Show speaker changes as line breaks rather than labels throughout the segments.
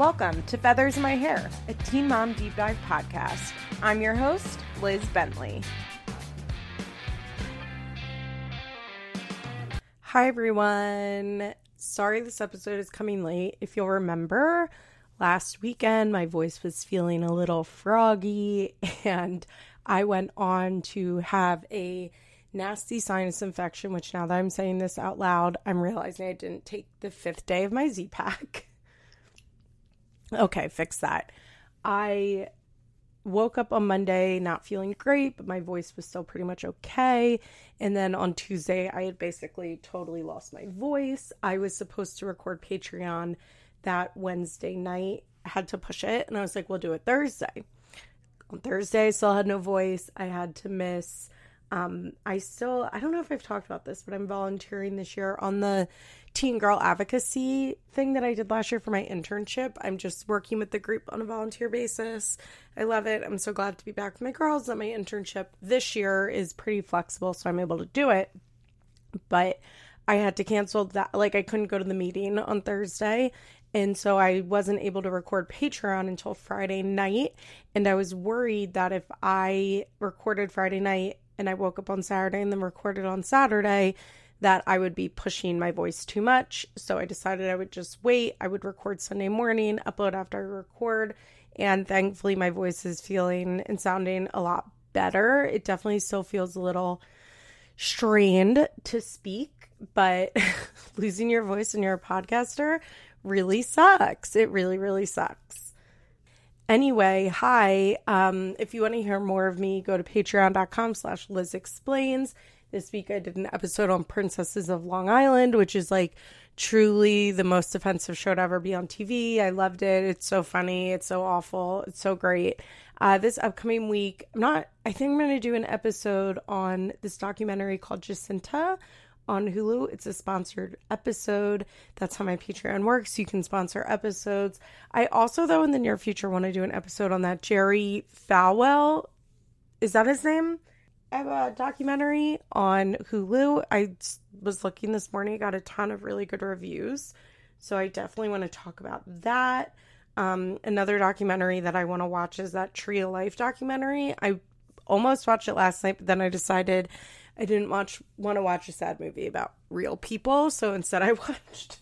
Welcome to Feathers in My Hair, a Teen Mom Deep Dive podcast. I'm your host, Liz Bentley. Hi, everyone. Sorry this episode is coming late. If you'll remember, last weekend my voice was feeling a little froggy, and I went on to have a nasty sinus infection, which now that I'm saying this out loud, I'm realizing I didn't take the fifth day of my Z Pack. Okay, fix that. I woke up on Monday not feeling great, but my voice was still pretty much okay. And then on Tuesday, I had basically totally lost my voice. I was supposed to record Patreon that Wednesday night, had to push it, and I was like, we'll do it Thursday. On Thursday, I still had no voice. I had to miss um, I still, I don't know if I've talked about this, but I'm volunteering this year on the teen girl advocacy thing that I did last year for my internship. I'm just working with the group on a volunteer basis. I love it. I'm so glad to be back with my girls. And my internship this year is pretty flexible, so I'm able to do it. But I had to cancel that. Like, I couldn't go to the meeting on Thursday. And so I wasn't able to record Patreon until Friday night. And I was worried that if I recorded Friday night and I woke up on Saturday and then recorded on Saturday, that I would be pushing my voice too much. So I decided I would just wait. I would record Sunday morning, upload after I record. And thankfully, my voice is feeling and sounding a lot better. It definitely still feels a little strained to speak, but losing your voice when you're a podcaster really sucks. It really, really sucks. Anyway, hi. Um, if you want to hear more of me, go to patreon.com slash Liz Explains. This week I did an episode on Princesses of Long Island, which is like truly the most offensive show to ever be on TV. I loved it. It's so funny. It's so awful. It's so great. Uh, this upcoming week, I'm not, I think I'm going to do an episode on this documentary called Jacinta on Hulu. It's a sponsored episode. That's how my Patreon works. You can sponsor episodes. I also, though, in the near future, want to do an episode on that Jerry Falwell. Is that his name? I have a documentary on Hulu. I was looking this morning, got a ton of really good reviews. So I definitely want to talk about that. Um, another documentary that I want to watch is that Tree of Life documentary. I almost watched it last night, but then I decided I didn't watch want to watch a sad movie about real people, so instead I watched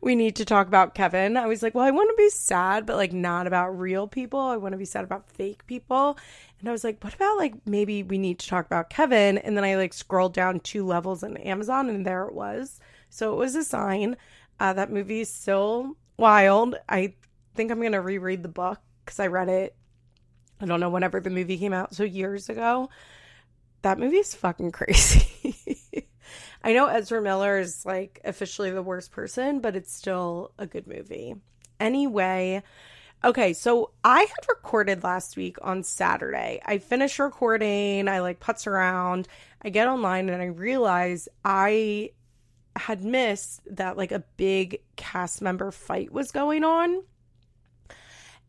We Need to Talk About Kevin. I was like, well, I want to be sad, but like not about real people. I want to be sad about fake people. And I was like, what about like maybe we need to talk about Kevin? And then I like scrolled down two levels in Amazon and there it was. So it was a sign. Uh, that movie is still wild. I think I'm going to reread the book because I read it, I don't know, whenever the movie came out, so years ago that movie is fucking crazy. I know Ezra Miller is like officially the worst person, but it's still a good movie. Anyway, okay, so I had recorded last week on Saturday. I finished recording, I like putz around, I get online and I realize I had missed that like a big cast member fight was going on.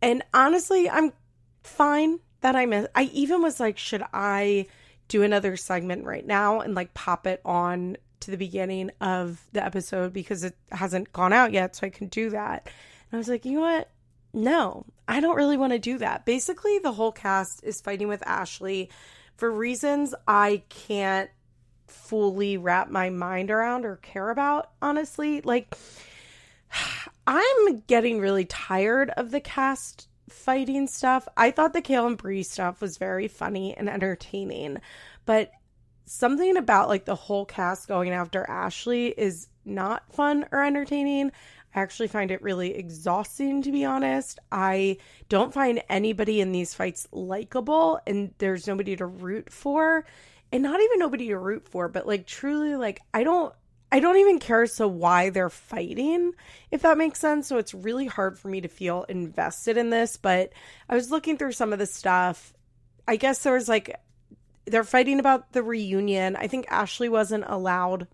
And honestly, I'm fine that I missed. I even was like, should I do another segment right now and like pop it on to the beginning of the episode because it hasn't gone out yet, so I can do that. And I was like, you know what? No, I don't really want to do that. Basically, the whole cast is fighting with Ashley for reasons I can't fully wrap my mind around or care about, honestly. Like, I'm getting really tired of the cast fighting stuff. I thought the Kail and Bri stuff was very funny and entertaining, but something about like the whole cast going after Ashley is not fun or entertaining. I actually find it really exhausting, to be honest. I don't find anybody in these fights likable, and there's nobody to root for. And not even nobody to root for, but like truly, like, I don't I don't even care so why they're fighting, if that makes sense. So it's really hard for me to feel invested in this. But I was looking through some of the stuff. I guess there was like they're fighting about the reunion. I think Ashley wasn't allowed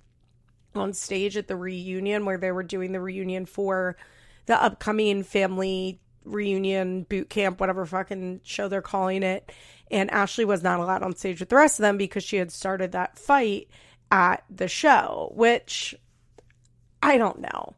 on stage at the reunion where they were doing the reunion for the upcoming family reunion boot camp, whatever fucking show they're calling it. And Ashley was not allowed on stage with the rest of them because she had started that fight at the show, which I don't know.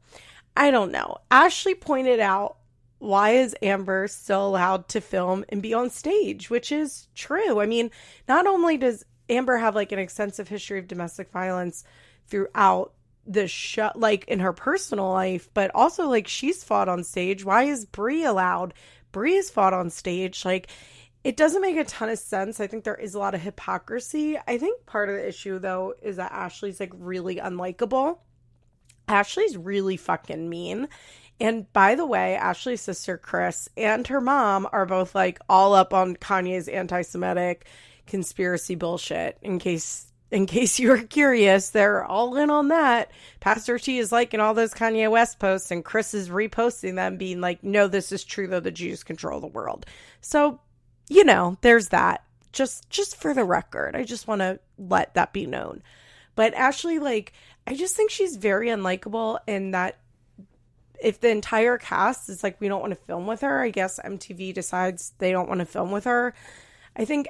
I don't know. Ashley pointed out why is Amber still allowed to film and be on stage? Which is true. I mean, not only does Amber have like an extensive history of domestic violence throughout the show, like in her personal life, but also like she's fought on stage. Why is Bri allowed? Bri is fought on stage. Like, it doesn't make a ton of sense. I think there is a lot of hypocrisy. I think part of the issue though is that Ashley's like really unlikable. Ashley's really fucking mean. And by the way, Ashley's sister Chris and her mom are both like all up on Kanye's anti-Semitic conspiracy bullshit. In case in case you were curious, they're all in on that. Pastor T is liking all those Kanye West posts, and Chris is reposting them, being like, "No, this is true. Though the Jews control the world." So, you know, there's that. Just just for the record, I just want to let that be known. But Ashley, like, I just think she's very unlikable, and that if the entire cast is like, we don't want to film with her, I guess MTV decides they don't want to film with her. I think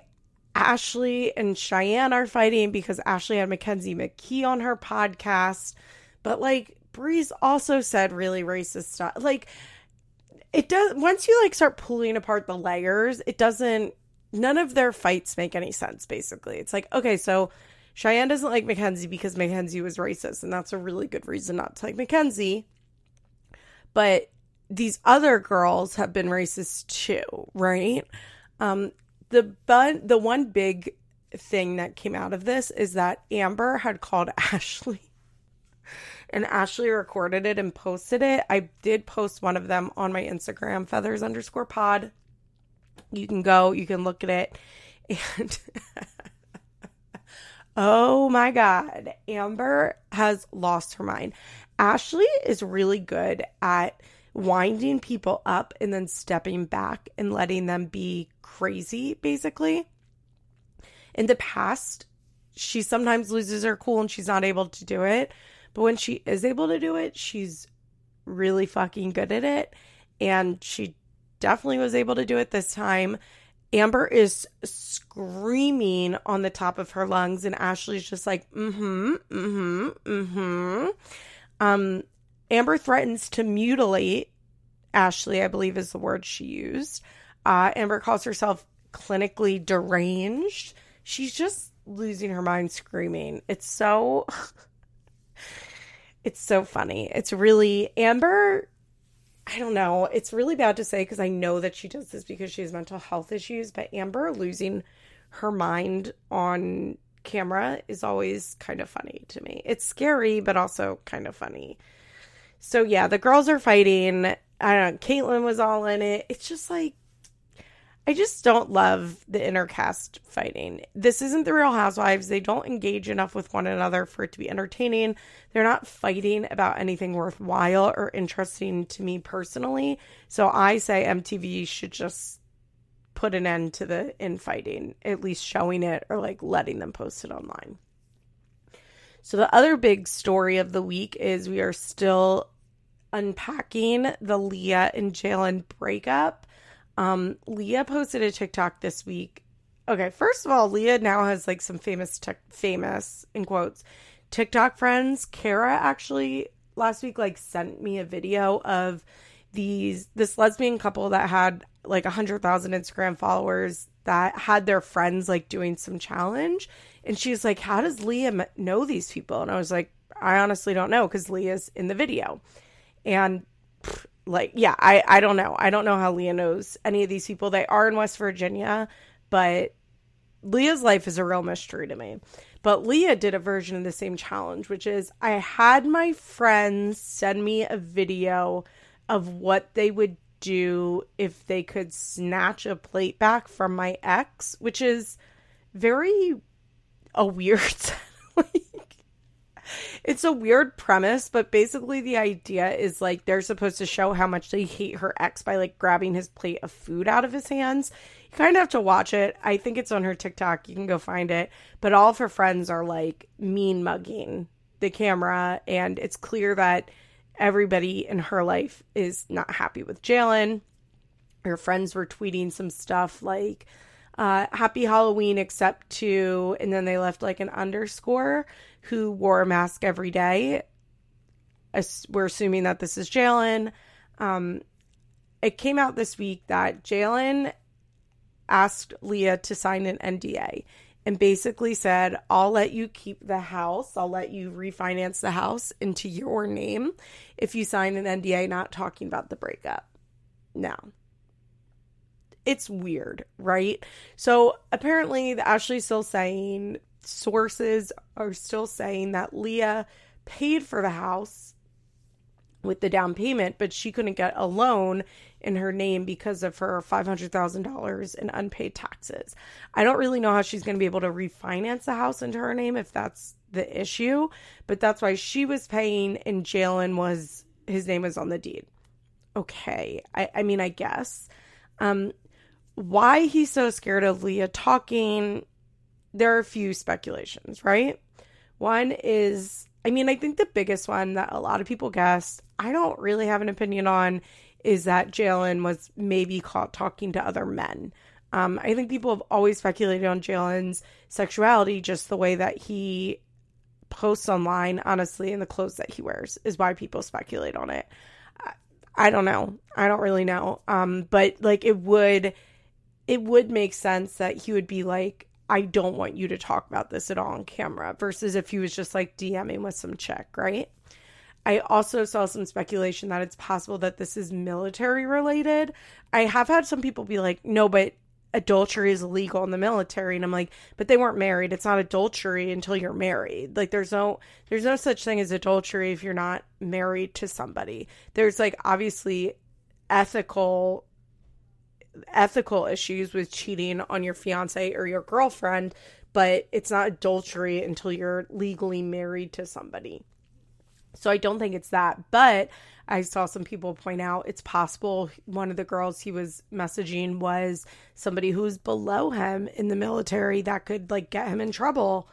Ashley and Cheyenne are fighting because Ashley had Mackenzie McKee on her podcast. But like Bri's also said really racist stuff. Like it does once you like start pulling apart the layers, it doesn't none of their fights make any sense basically. It's like, okay, so Cheyenne doesn't like Mackenzie because Mackenzie was racist, and that's a really good reason not to like Mackenzie. But these other girls have been racist too, right? Um, the bun, the one big thing that came out of this is that Amber had called Ashley and Ashley recorded it and posted it. I did post one of them on my Instagram, feathers underscore pod. You can go, you can look at it. And oh my God, Amber has lost her mind. Ashley is really good at winding people up and then stepping back and letting them be crazy, basically. In the past, she sometimes loses her cool and she's not able to do it. But when she is able to do it, she's really fucking good at it. And she definitely was able to do it this time. Amber is screaming on the top of her lungs, and Ashley's just like, mm hmm, mm hmm, mm hmm. Um, Amber threatens to mutilate Ashley, I believe is the word she used. Uh, Amber calls herself clinically deranged. She's just losing her mind screaming. It's so it's so funny. It's really Amber I don't know. It's really bad to say because I know that she does this because she has mental health issues, but Amber losing her mind on camera is always kind of funny to me. It's scary, but also kind of funny. So yeah, the girls are fighting. I don't know. Catelynn was all in it. It's just like I just don't love the intercast fighting. This isn't the Real Housewives. They don't engage enough with one another for it to be entertaining. They're not fighting about anything worthwhile or interesting to me personally. So I say MTV should just put an end to the infighting, at least showing it or like letting them post it online. So the other big story of the week is we are still unpacking the Leah and Jalen breakup. Um, Leah posted a TikTok this week. Okay, first of all, Leah now has like some famous, tech, famous in quotes, TikTok friends. Kara actually last week like sent me a video of these this lesbian couple that had like a hundred thousand Instagram followers that had their friends like doing some challenge, and she's like, "How does Leah know these people?" And I was like, "I honestly don't know because Leah's in the video," and like yeah i i don't know. I don't know how leah knows any of these people. They are in west virginia but leah's life is a real mystery to me. But leah did a version of the same challenge which is i had my friends send me a video of what they would do if they could snatch a plate back from my ex which is very a weird it's a weird premise, but basically the idea is like they're supposed to show how much they hate her ex by like grabbing his plate of food out of his hands. You kind of have to watch it. I think it's on her TikTok. You can go find it. But all of her friends are like mean mugging the camera, and it's clear that everybody in her life is not happy with Jalen. Her friends were tweeting some stuff like, uh, happy Halloween, except to, and then they left like an underscore who wore a mask every day. We're assuming that this is Jalen. Um, it came out this week that Jalen asked Leah to sign an NDA and basically said, I'll let you keep the house. I'll let you refinance the house into your name if you sign an NDA not talking about the breakup. Now, it's weird, right? So apparently, the Ashley's still saying, sources are still saying that Leah paid for the house with the down payment, but she couldn't get a loan in her name because of her $500,000 in unpaid taxes. I don't really know how she's going to be able to refinance the house into her name if that's the issue, but that's why she was paying and Jalen was his name was on the deed. Okay. I, I mean, I guess. Um, why he's so scared of Leah talking, there are a few speculations, right? One is, I mean, I think the biggest one that a lot of people guess, I don't really have an opinion on, is that Jalen was maybe caught talking to other men. Um, I think people have always speculated on Jalen's sexuality, just the way that he posts online, honestly, and the clothes that he wears is why people speculate on it. I, I don't know. I don't really know. Um, but like it would, it would make sense that he would be like, I don't want you to talk about this at all on camera versus if he was just like DMing with some chick, right? I also saw some speculation that it's possible that this is military related. I have had some people be like, no, but adultery is illegal in the military and I'm like but they weren't married it's not adultery until you're married like there's no there's no such thing as adultery if you're not married to somebody there's like obviously ethical ethical issues with cheating on your fiance or your girlfriend but it's not adultery until you're legally married to somebody so I don't think it's that. But I saw some people point out it's possible one of the girls he was messaging was somebody who's below him in the military that could like get him in trouble.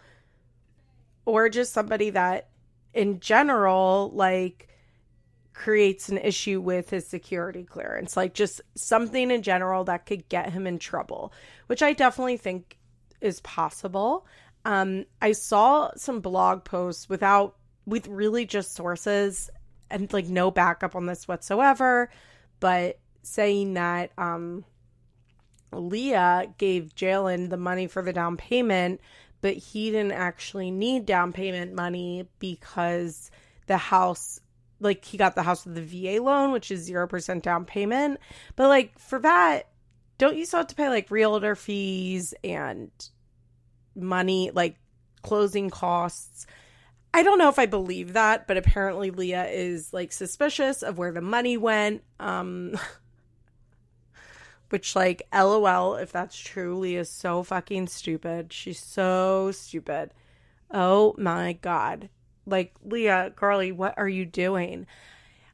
Or just somebody that in general like creates an issue with his security clearance. Like just something in general that could get him in trouble, which I definitely think is possible. Um, I saw some blog posts without with really just sources and like no backup on this whatsoever, but saying that um, Leah gave Jalen the money for the down payment, but he didn't actually need down payment money because the house like he got the house with the VA loan, which is 0% down payment. But like for that, don't you still have to pay like realtor fees and money, like closing costs? I don't know if I believe that, but apparently Leah is like suspicious of where the money went. Um which like lol if that's true, Leah's so fucking stupid. She's so stupid. Oh my god. Like Leah, girly, what are you doing?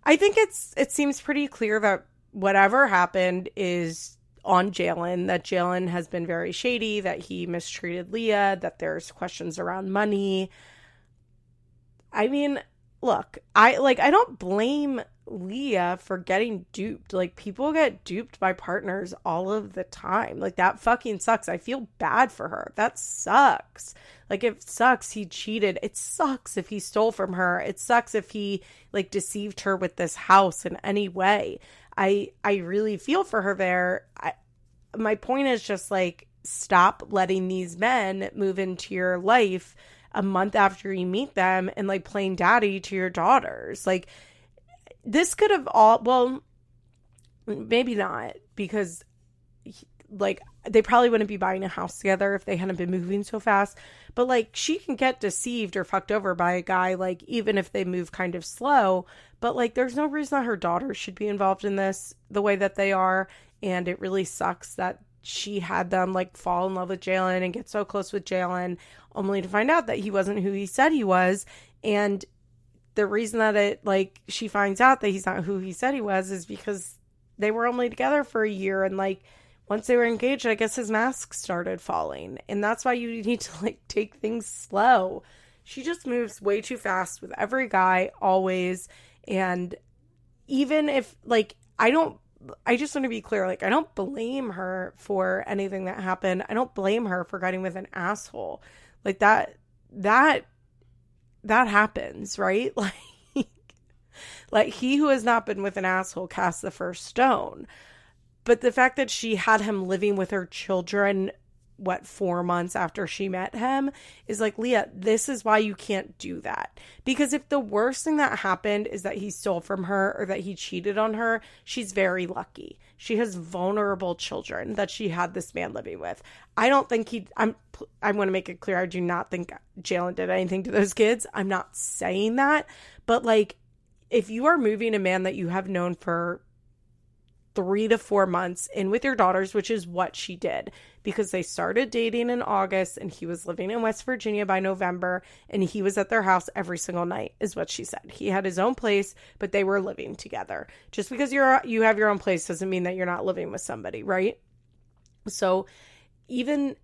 I think it's it seems pretty clear that whatever happened is on Jalen, that Jalen has been very shady, that he mistreated Leah, that there's questions around money I mean, look, I like I don't blame Leah for getting duped. Like people get duped by partners all of the time. Like that fucking sucks. I feel bad for her. That sucks. Like it sucks he cheated. It sucks if he stole from her. It sucks if he like deceived her with this house in any way. I I really feel for her there. I my point is just like stop letting these men move into your life a month after you meet them and like playing daddy to your daughters. Like this could have all well maybe not because like they probably wouldn't be buying a house together if they hadn't been moving so fast. But like she can get deceived or fucked over by a guy like even if they move kind of slow, but like there's no reason that her daughter should be involved in this the way that they are and it really sucks that she had them like fall in love with Jalen and get so close with Jalen, only to find out that he wasn't who he said he was. And the reason that it like she finds out that he's not who he said he was is because they were only together for a year and like once they were engaged, I guess his mask started falling. And that's why you need to like take things slow. She just moves way too fast with every guy always and even if like I don't I just want to be clear like I don't blame her for anything that happened. I don't blame her for getting with an asshole. Like that that that happens, right? Like like he who has not been with an asshole casts the first stone. But the fact that she had him living with her children what four months after she met him is like leah this is why you can't do that. Because if the worst thing that happened is that he stole from her or that he cheated on her she's very lucky. She has vulnerable children that she had this man living with. I don't think he i'm i want to make it clear i do not think jalen did anything to those kids. I'm not saying that. But like if you are moving a man that you have known for three to four months in with your daughters, which is what she did because they started dating in August and he was living in West Virginia by November and he was at their house every single night is what she said. He had his own place, but they were living together. Just because you're you have your own place doesn't mean that you're not living with somebody, right? So even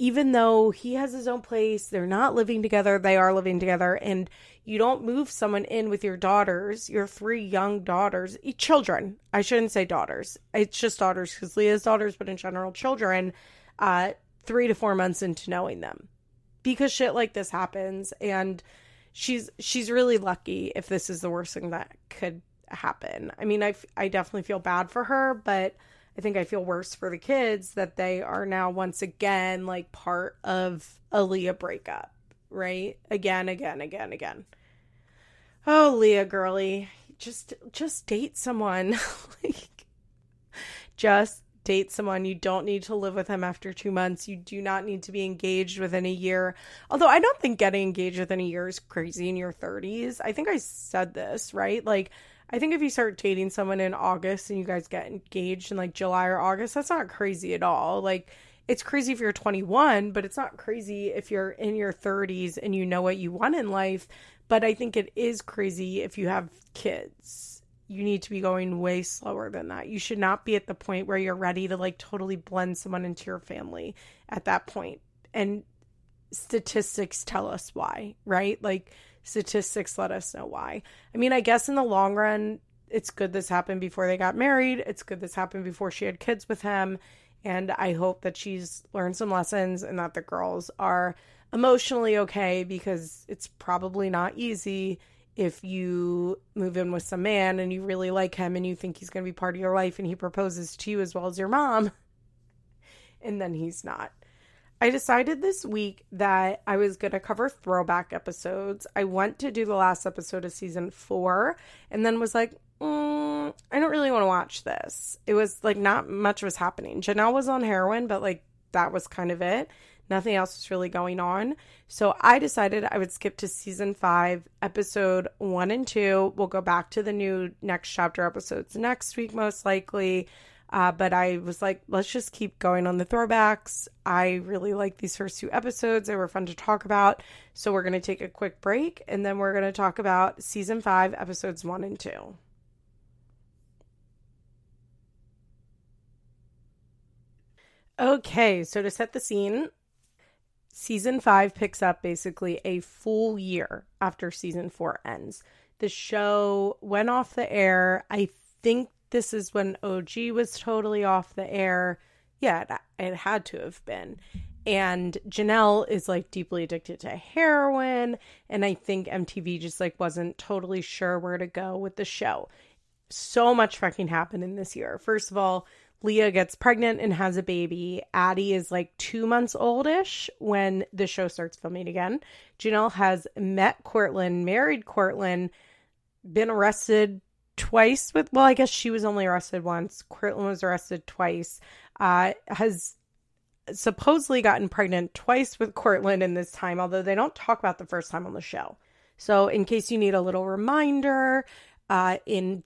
even though he has his own place, they're not living together, they are living together and you don't move someone in with your daughters, your three young daughters, children. I shouldn't say daughters. It's just daughters because Leah's daughters, but in general, children, uh, three to four months into knowing them. Because shit like this happens and she's she's really lucky if this is the worst thing that could happen. I mean, I, I definitely feel bad for her, but I think I feel worse for the kids that they are now once again like part of a Leah breakup right? Again, again, again, again. Oh, Leah girly, just just date someone. like just date someone. You don't need to live with him after 2 months. You do not need to be engaged within a year. Although I don't think getting engaged within a year is crazy in your 30s. I think I said this, right? Like I think if you start dating someone in August and you guys get engaged in like July or August, that's not crazy at all. Like it's crazy if you're 21, but it's not crazy if you're in your 30s and you know what you want in life. But I think it is crazy if you have kids. You need to be going way slower than that. You should not be at the point where you're ready to like totally blend someone into your family at that point. And statistics tell us why, right? Like statistics let us know why. I mean, I guess in the long run, it's good this happened before they got married. It's good this happened before she had kids with him. And I hope that she's learned some lessons and that the girls are emotionally okay because it's probably not easy if you move in with some man and you really like him and you think he's going to be part of your life and he proposes to you as well as your mom and then he's not. I decided this week that I was going to cover throwback episodes. I went to do the last episode of season 4 and then was like, mm, I don't really want to watch this. It was like not much was happening. Jenelle was on heroin, but like that was kind of it. Nothing else was really going on. So I decided I would skip to season five, episode one and two. We'll go back to the new next chapter episodes next week, most likely. Uh, but I was like, let's just keep going on the throwbacks. I really like these first two episodes. They were fun to talk about. So we're going to take a quick break and then we're going to talk about season five, episodes one and two. Okay, so to set the scene, season five picks up basically a full year after season four ends. The show went off the air. I think this is when OG was totally off the air. Yeah, it, it had to have been. And Jenelle is like deeply addicted to heroin. And I think MTV just like wasn't totally sure where to go with the show. So much fucking happened in this year. First of all, Leah gets pregnant and has a baby. Addie is like two months oldish when the show starts filming again. Jenelle has met Courtland, married Courtland, been arrested twice with, well, I guess she was only arrested once. Courtland was arrested twice. Uh, has supposedly gotten pregnant twice with Courtland in this time, although they don't talk about the first time on the show. So, in case you need a little reminder, uh, in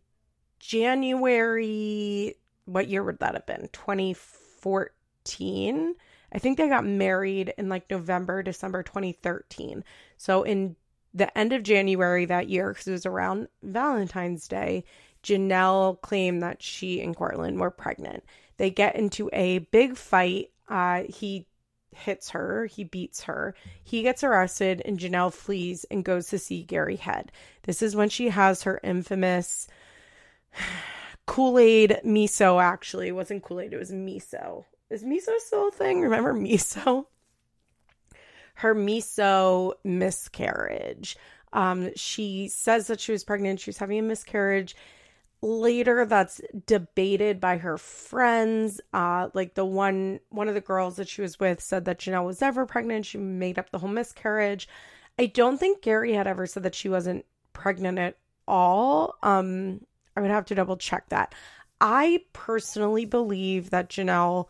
January what year would that have been? 2014. I think they got married in like November, December 2013. So in the end of January that year, because it was around Valentine's Day, Jenelle claimed that she and Courtland were pregnant. They get into a big fight. Uh, he hits her, he beats her. He gets arrested, and Jenelle flees and goes to see Gary Head. This is when she has her infamous Kool Aid miso, actually. It wasn't Kool Aid, it was miso. Is miso still a thing? Remember miso? Her miso miscarriage. Um, she says that she was pregnant, she was having a miscarriage. Later, that's debated by her friends. Uh, like the one one of the girls that she was with said that Jenelle was never pregnant. She made up the whole miscarriage. I don't think Gary had ever said that she wasn't pregnant at all. Um, I would have to double check that. I personally believe that Jenelle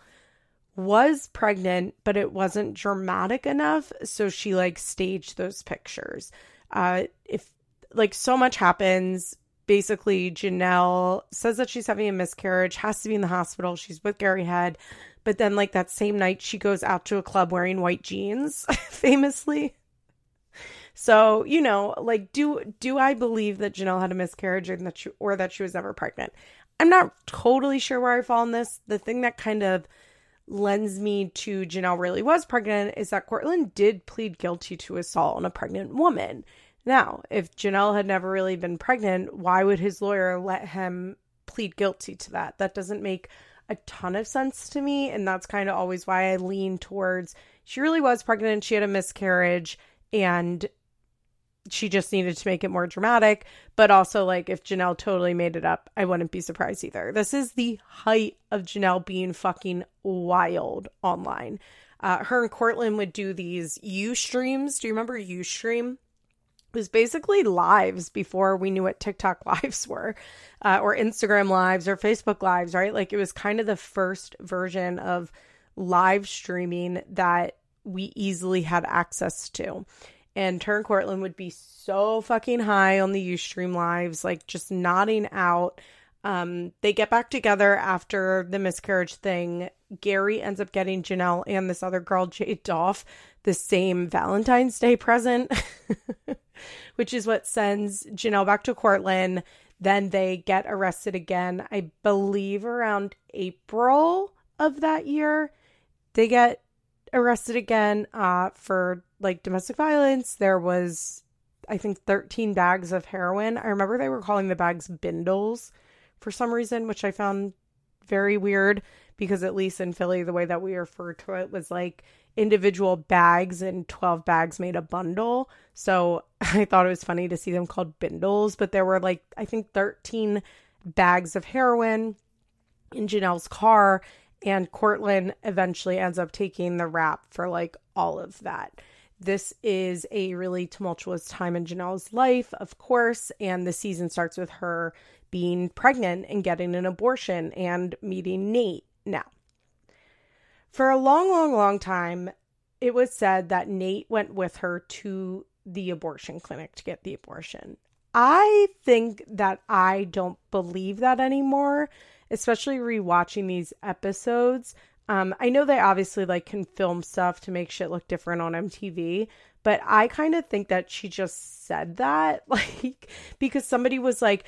was pregnant, but it wasn't dramatic enough. So she like staged those pictures. Uh, if like so much happens, basically Jenelle says that she's having a miscarriage, has to be in the hospital. She's with Gary Head. But then, like that same night, she goes out to a club wearing white jeans, famously. So, you know, like do do I believe that Jenelle had a miscarriage or that she, or that she was never pregnant? I'm not totally sure where I fall in this. The thing that kind of lends me to Jenelle really was pregnant is that Courtland did plead guilty to assault on a pregnant woman. Now, if Jenelle had never really been pregnant, why would his lawyer let him plead guilty to that? That doesn't make a ton of sense to me. And that's kind of always why I lean towards she really was pregnant. She had a miscarriage and she just needed to make it more dramatic. But also, like, if Jenelle totally made it up, I wouldn't be surprised either. This is the height of Jenelle being fucking wild online. Uh, her and Courtland would do these Ustreams. Do you remember Ustream? It was basically lives before we knew what TikTok lives were, uh, or Instagram lives or Facebook lives, right? Like it was kind of the first version of live streaming that we easily had access to. And Turn Courtland would be so fucking high on the Ustream lives, like just nodding out. Um, they get back together after the miscarriage thing. Gary ends up getting Jenelle and this other girl, Jade Doff, the same Valentine's Day present. which is what sends Jenelle back to Courtland. Then they get arrested again, I believe around April of that year. They get arrested again uh, for like domestic violence. There was, I think, 13 bags of heroin. I remember they were calling the bags bindles for some reason, which I found very weird because at least in Philly, the way that we refer to it was like individual bags and 12 bags made a bundle. So I thought it was funny to see them called bindles, but there were like, I think 13 bags of heroin in Jenelle's car. And Courtland eventually ends up taking the rap for like all of that. This is a really tumultuous time in Jenelle's life, of course, and the season starts with her being pregnant and getting an abortion and meeting Nate. Now, for a long, long, long time, it was said that Nate went with her to the abortion clinic to get the abortion. I think that I don't believe that anymore, especially rewatching these episodes. Um, I know they obviously like can film stuff to make shit look different on MTV, but I kind of think that she just said that, like, because somebody was like,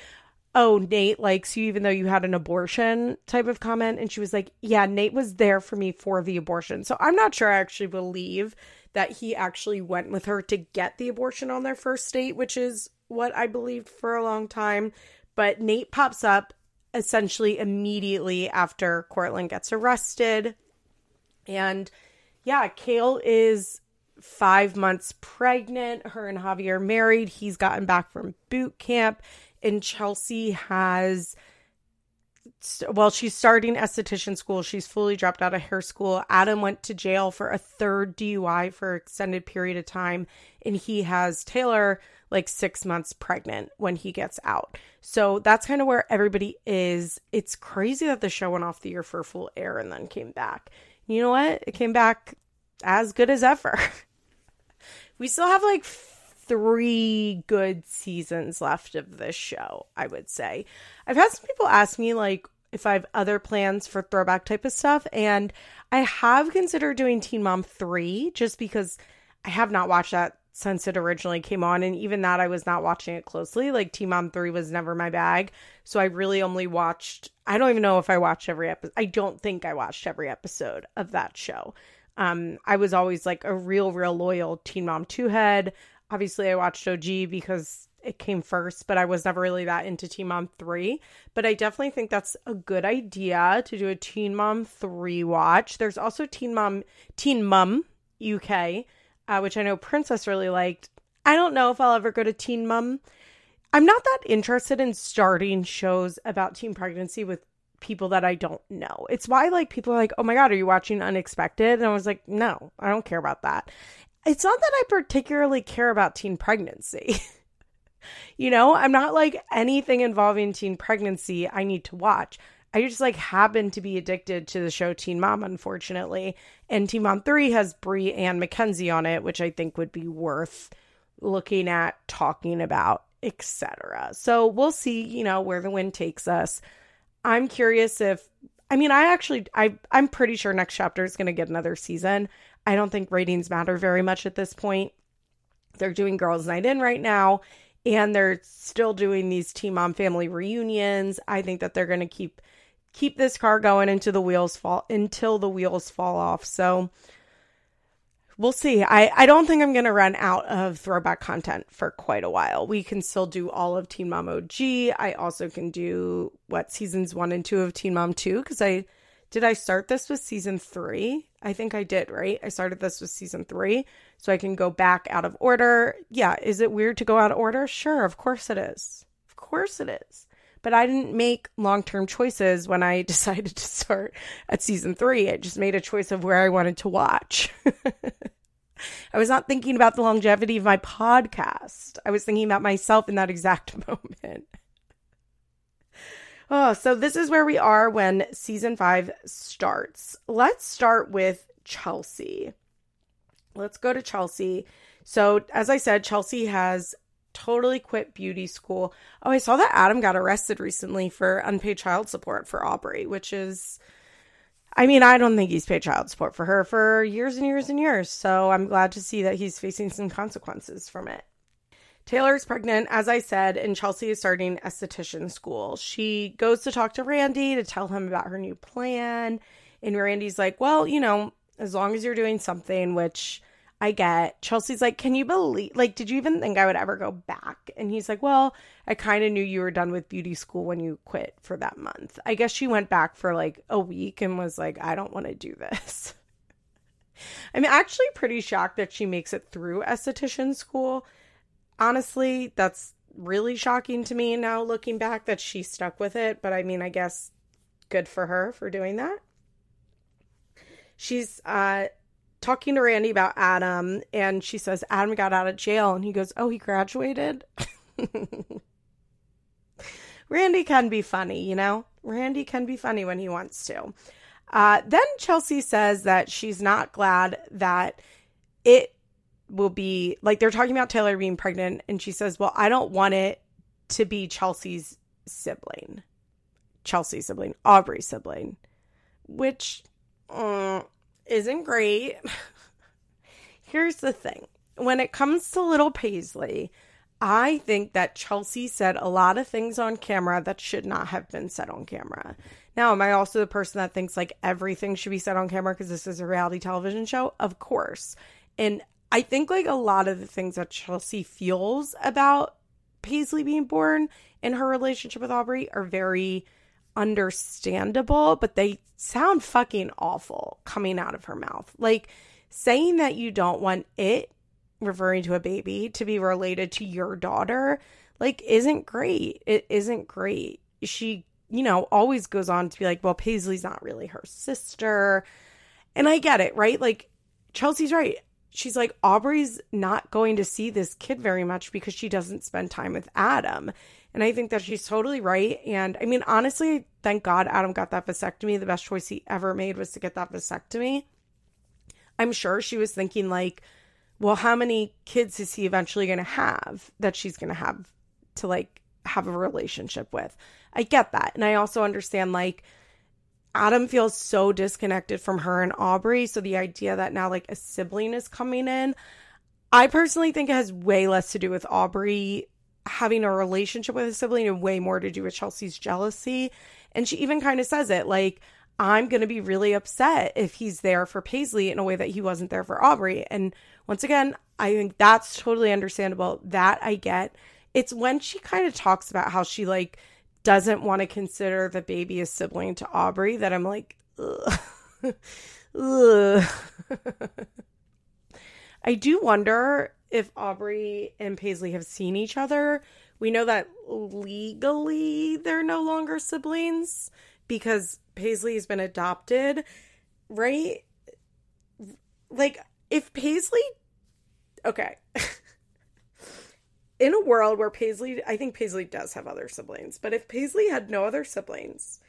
oh, Nate likes you even though you had an abortion type of comment. And she was like, yeah, Nate was there for me for the abortion. So I'm not sure I actually believe that he actually went with her to get the abortion on their first date, which is what I believed for a long time. But Nate pops up essentially immediately after Courtland gets arrested. And yeah, Kail is five months pregnant. Her and Javier are married. He's gotten back from boot camp and Chelsea has well, she's starting esthetician school. She's fully dropped out of hair school. Adam went to jail for a third DUI for extended period of time, and he has Taylor like six months pregnant when he gets out. So that's kind of where everybody is. It's crazy that the show went off the air for full air and then came back. You know what? It came back as good as ever. we still have like three good seasons left of this show, I would say. I've had some people ask me, like, if I have other plans for throwback type of stuff, and I have considered doing Teen Mom 3 just because I have not watched that since it originally came on, and even that I was not watching it closely. Like, Teen Mom 3 was never my bag, so I really only watched, I don't even know if I watched every episode. I don't think I watched every episode of that show. Um, I was always like a real, real loyal Teen Mom 2 head. Obviously, I watched OG because it came first, but I was never really that into Teen Mom 3. But I definitely think that's a good idea to do a Teen Mom 3 watch. There's also Teen Mom Teen Mum UK, uh, which I know Princess really liked. I don't know if I'll ever go to Teen Mom. I'm not that interested in starting shows about teen pregnancy with people that I don't know. It's why like people are like, "Oh my god, are you watching Unexpected?" And I was like, "No, I don't care about that." It's not that I particularly care about teen pregnancy. you know, I'm not like anything involving teen pregnancy I need to watch. I just like happen to be addicted to the show Teen Mom, unfortunately. And Teen Mom 3 has Bri and Mackenzie on it, which I think would be worth looking at, talking about, etc. So we'll see, you know, where the wind takes us. I'm curious if I mean, I actually I I'm pretty sure next chapter is going to get another season. I don't think ratings matter very much at this point. They're doing Girls Night In right now and they're still doing these Teen Mom family reunions. I think that they're going to keep keep this car going until the wheels fall until the wheels fall off. So we'll see. I, I don't think I'm to run out of throwback content for quite a while. We can still do all of Teen Mom OG. I also can do what seasons one and two of Teen Mom 2 because I did I start this with season three? I think I did, right? I started this with season three, so I can go back out of order. Yeah, is it weird to go out of order? Sure, of course it is. Of course it is. But I didn't make long term choices when I decided to start at season three. I just made a choice of where I wanted to watch. I was not thinking about the longevity of my podcast. I was thinking about myself in that exact moment. Oh, so this is where we are when season five starts. Let's start with Chelsea. Let's go to Chelsea. So, as I said, Chelsea has totally quit beauty school. Oh, I saw that Adam got arrested recently for unpaid child support for Aubrey, which is I mean, I don't think he's paid child support for her for years and years and years. So I'm glad to see that he's facing some consequences from it. Taylor's pregnant, as I said, and Chelsea is starting esthetician school. She goes to talk to Randy to tell him about her new plan. And Randy's like, Well, you know, as long as you're doing something, which I get. Chelsea's like, Can you believe, like, did you even think I would ever go back? And he's like, Well, I kind of knew you were done with beauty school when you quit for that month. I guess she went back for like a week and was like, I don't want to do this. I'm actually pretty shocked that she makes it through esthetician school. Honestly, that's really shocking to me now looking back that she stuck with it. But I mean, I guess good for her for doing that. She's uh talking to Randy about Adam, and she says Adam got out of jail, and he goes, "Oh, he graduated." Randy can be funny, you know. Randy can be funny when he wants to. Uh, then Chelsea says that she's not glad that it will be like they're talking about Taylor being pregnant, and she says, "Well, I don't want it to be Chelsea's sibling, Chelsea's sibling, Aubrey's sibling," which. Uh, isn't great. Here's the thing when it comes to little Paisley, I think that Chelsea said a lot of things on camera that should not have been said on camera. Now, am I also the person that thinks like everything should be said on camera because this is a reality television show? Of course. And I think like a lot of the things that Chelsea feels about Paisley being born in her relationship with Aubrey are very understandable, but they sound fucking awful coming out of her mouth. Like saying that you don't want it, referring to a baby, to be related to your daughter, like isn't great. It isn't great. She, you know, always goes on to be like, well, Paisley's not really her sister. And I get it, right? Like Chelsea's right. She's like, Aubrey's not going to see this kid very much because she doesn't spend time with Adam. And I think that she's totally right. And I mean, honestly, thank God Adam got that vasectomy. The best choice he ever made was to get that vasectomy. I'm sure she was thinking, like, well, how many kids is he eventually going to have that she's going to have to like have a relationship with? I get that. And I also understand, like, Adam feels so disconnected from her and Aubrey. So the idea that now, like, a sibling is coming in, I personally think it has way less to do with Aubrey having a relationship with a sibling and way more to do with Chelsea's jealousy. And she even kind of says it like, I'm going to be really upset if he's there for Paisley in a way that he wasn't there for Aubrey. And once again, I think that's totally understandable. That I get. It's when she kind of talks about how she like doesn't want to consider the baby a sibling to Aubrey that I'm like, ugh. ugh. I do wonder if Aubrey and Paisley have seen each other. We know that legally they're no longer siblings because Paisley's been adopted, right? Like, if Paisley. Okay. In a world where Paisley, I think Paisley does have other siblings, but if Paisley had no other siblings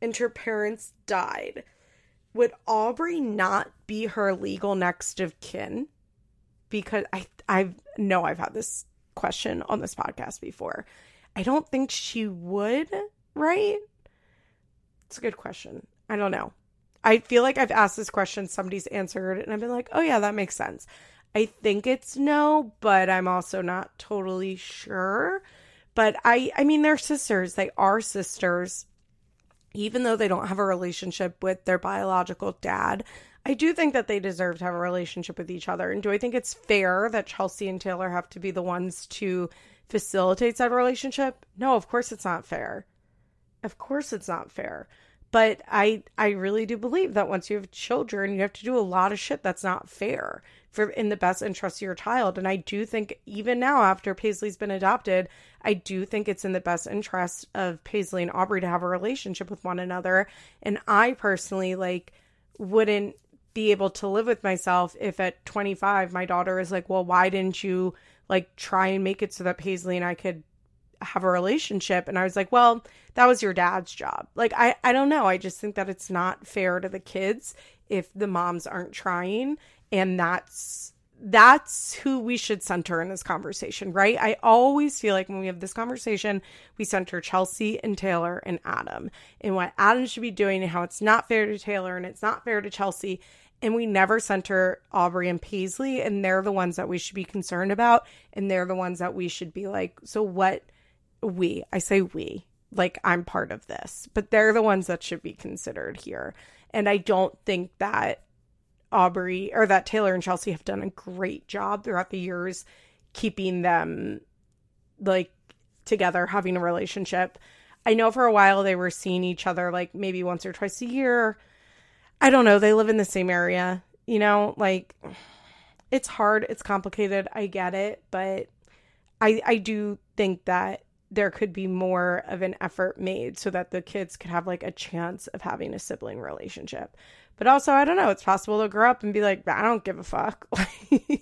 and her parents died, would Aubrey not be her legal next of kin? Because I I know I've had this question on this podcast before. I don't think she would, right? It's a good question. I don't know. I feel like I've asked this question, somebody's answered, and I've been like, oh yeah, that makes sense. I think it's no, but I'm also not totally sure. But I I mean they're sisters. They are sisters even though they don't have a relationship with their biological dad, I do think that they deserve to have a relationship with each other. And do I think it's fair that Chelsea and Taylor have to be the ones to facilitate that relationship? No, of course it's not fair. Of course it's not fair. But I I really do believe that once you have children, you have to do a lot of shit that's not fair for in the best interest of your child. And I do think even now after Paisley's been adopted, I do think it's in the best interest of Paisley and Aubrey to have a relationship with one another. And I personally like wouldn't be able to live with myself if at 25 my daughter is like, "Well, why didn't you like try and make it so that Paisley and I could have a relationship?" And I was like, "Well, that was your dad's job." Like I I don't know. I just think that it's not fair to the kids if the moms aren't trying and that's that's who we should center in this conversation, right? I always feel like when we have this conversation, we center Chelsea and Taylor and Adam and what Adam should be doing and how it's not fair to Taylor and it's not fair to Chelsea. And we never center Aubrey and Paisley, and they're the ones that we should be concerned about. And they're the ones that we should be like, so what? We, I say we, like I'm part of this, but they're the ones that should be considered here. And I don't think that Aubrey or that Taylor and Chelsea have done a great job throughout the years keeping them like together, having a relationship. I know for a while they were seeing each other like maybe once or twice a year. I don't know. They live in the same area, you know, like it's hard, it's complicated. I get it, but I I do think that there could be more of an effort made so that the kids could have like a chance of having a sibling relationship. But also, I don't know, it's possible to grow up and be like, I don't give a fuck.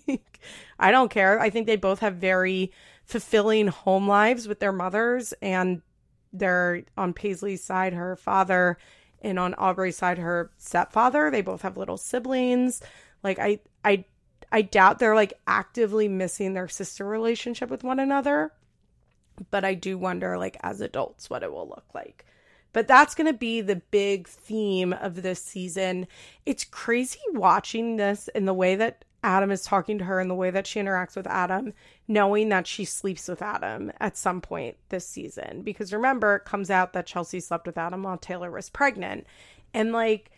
like, I don't care. I think they both have very fulfilling home lives with their mothers and they're on Paisley's side, her father, and on Aubrey's side, her stepfather. They both have little siblings. Like I I I doubt they're like actively missing their sister relationship with one another. But I do wonder, like, as adults, what it will look like. But that's going to be the big theme of this season. It's crazy watching this in the way that Adam is talking to her and the way that she interacts with Adam, knowing that she sleeps with Adam at some point this season. Because remember, it comes out that Chelsea slept with Adam while Taylor was pregnant. And like,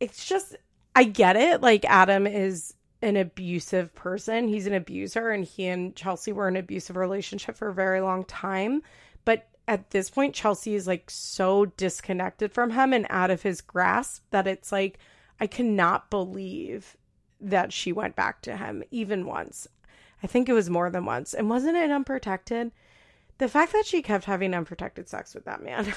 it's just, I get it. Like, Adam is an abusive person, he's an abuser, and he and Chelsea were in an abusive relationship for a very long time. But at this point, Chelsea is like so disconnected from him and out of his grasp that it's like, I cannot believe that she went back to him even once. I think it was more than once. And wasn't it unprotected? The fact that she kept having unprotected sex with that man.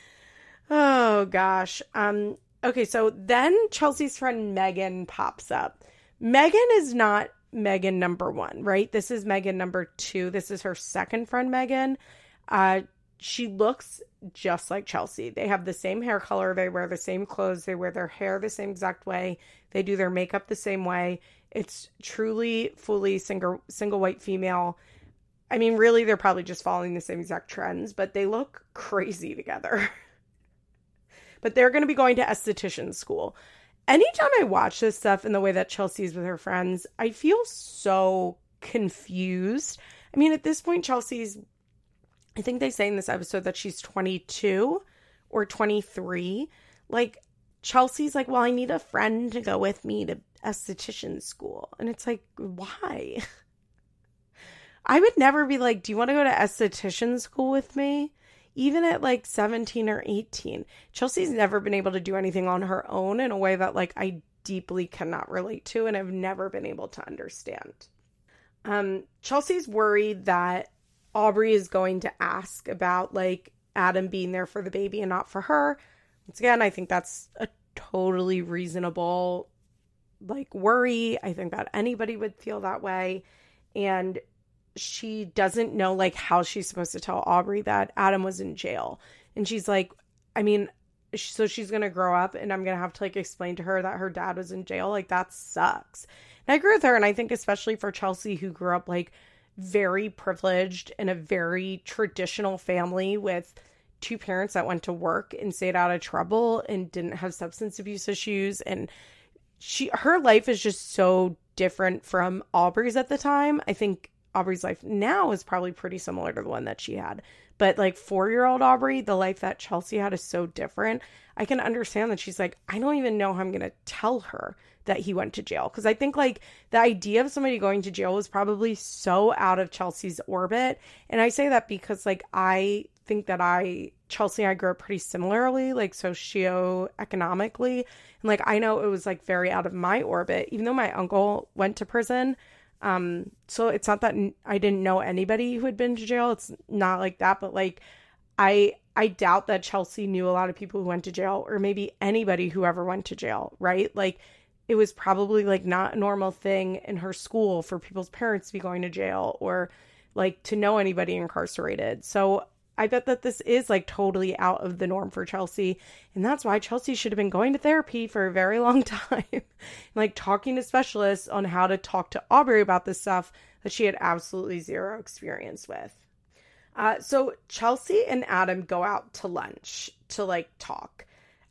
oh gosh. Um okay, so then Chelsea's friend Megan pops up. Megan is not Megan number 1, right? This is Megan number 2. This is her second friend Megan. Uh, she looks just like Chelsea. They have the same hair color, they wear the same clothes, they wear their hair the same exact way, they do their makeup the same way. It's truly fully single single white female. I mean, really they're probably just following the same exact trends, but they look crazy together. but they're going to be going to esthetician school. Anytime I watch this stuff in the way that Chelsea's with her friends, I feel so confused. I mean, at this point, Chelsea's I think they say in this episode that she's 22 or 23. Like, Chelsea's like, well, I need a friend to go with me to esthetician school. And it's like, why? I would never be like, do you want to go to esthetician school with me? Even at like 17 or 18. Chelsea's never been able to do anything on her own in a way that, like, I deeply cannot relate to and have never been able to understand. Um, Chelsea's worried that Aubrey is going to ask about like Adam being there for the baby and not for her. Once again, I think that's a totally reasonable like worry. I think that anybody would feel that way. And she doesn't know like how she's supposed to tell Aubrey that Adam was in jail. And she's like, I mean, so she's going to grow up and I'm going to have to like explain to her that her dad was in jail. Like that sucks. And I agree with her. And I think especially for Chelsea, who grew up like very privileged in a very traditional family with two parents that went to work and stayed out of trouble and didn't have substance abuse issues and she her life is just so different from Aubrey's at the time. I think Aubrey's life now is probably pretty similar to the one that she had. But like four year old Aubrey, the life that Chelsea had is so different. I can understand that she's like, I don't even know how I'm going to tell her that he went to jail. Cause I think like the idea of somebody going to jail was probably so out of Chelsea's orbit. And I say that because like I think that I, Chelsea and I grew up pretty similarly, like socioeconomically. And like I know it was like very out of my orbit, even though my uncle went to prison. Um, so it's not that I didn't know anybody who had been to jail. It's not like that, but like I I doubt that Chelsea knew a lot of people who went to jail or maybe anybody who ever went to jail, right? Like it was probably like not a normal thing in her school for people's parents to be going to jail or like to know anybody incarcerated. So I bet that this is like totally out of the norm for Chelsea. And that's why Chelsea should have been going to therapy for a very long time, like talking to specialists on how to talk to Aubrey about this stuff that she had absolutely zero experience with. Uh, so Chelsea and Adam go out to lunch to like talk.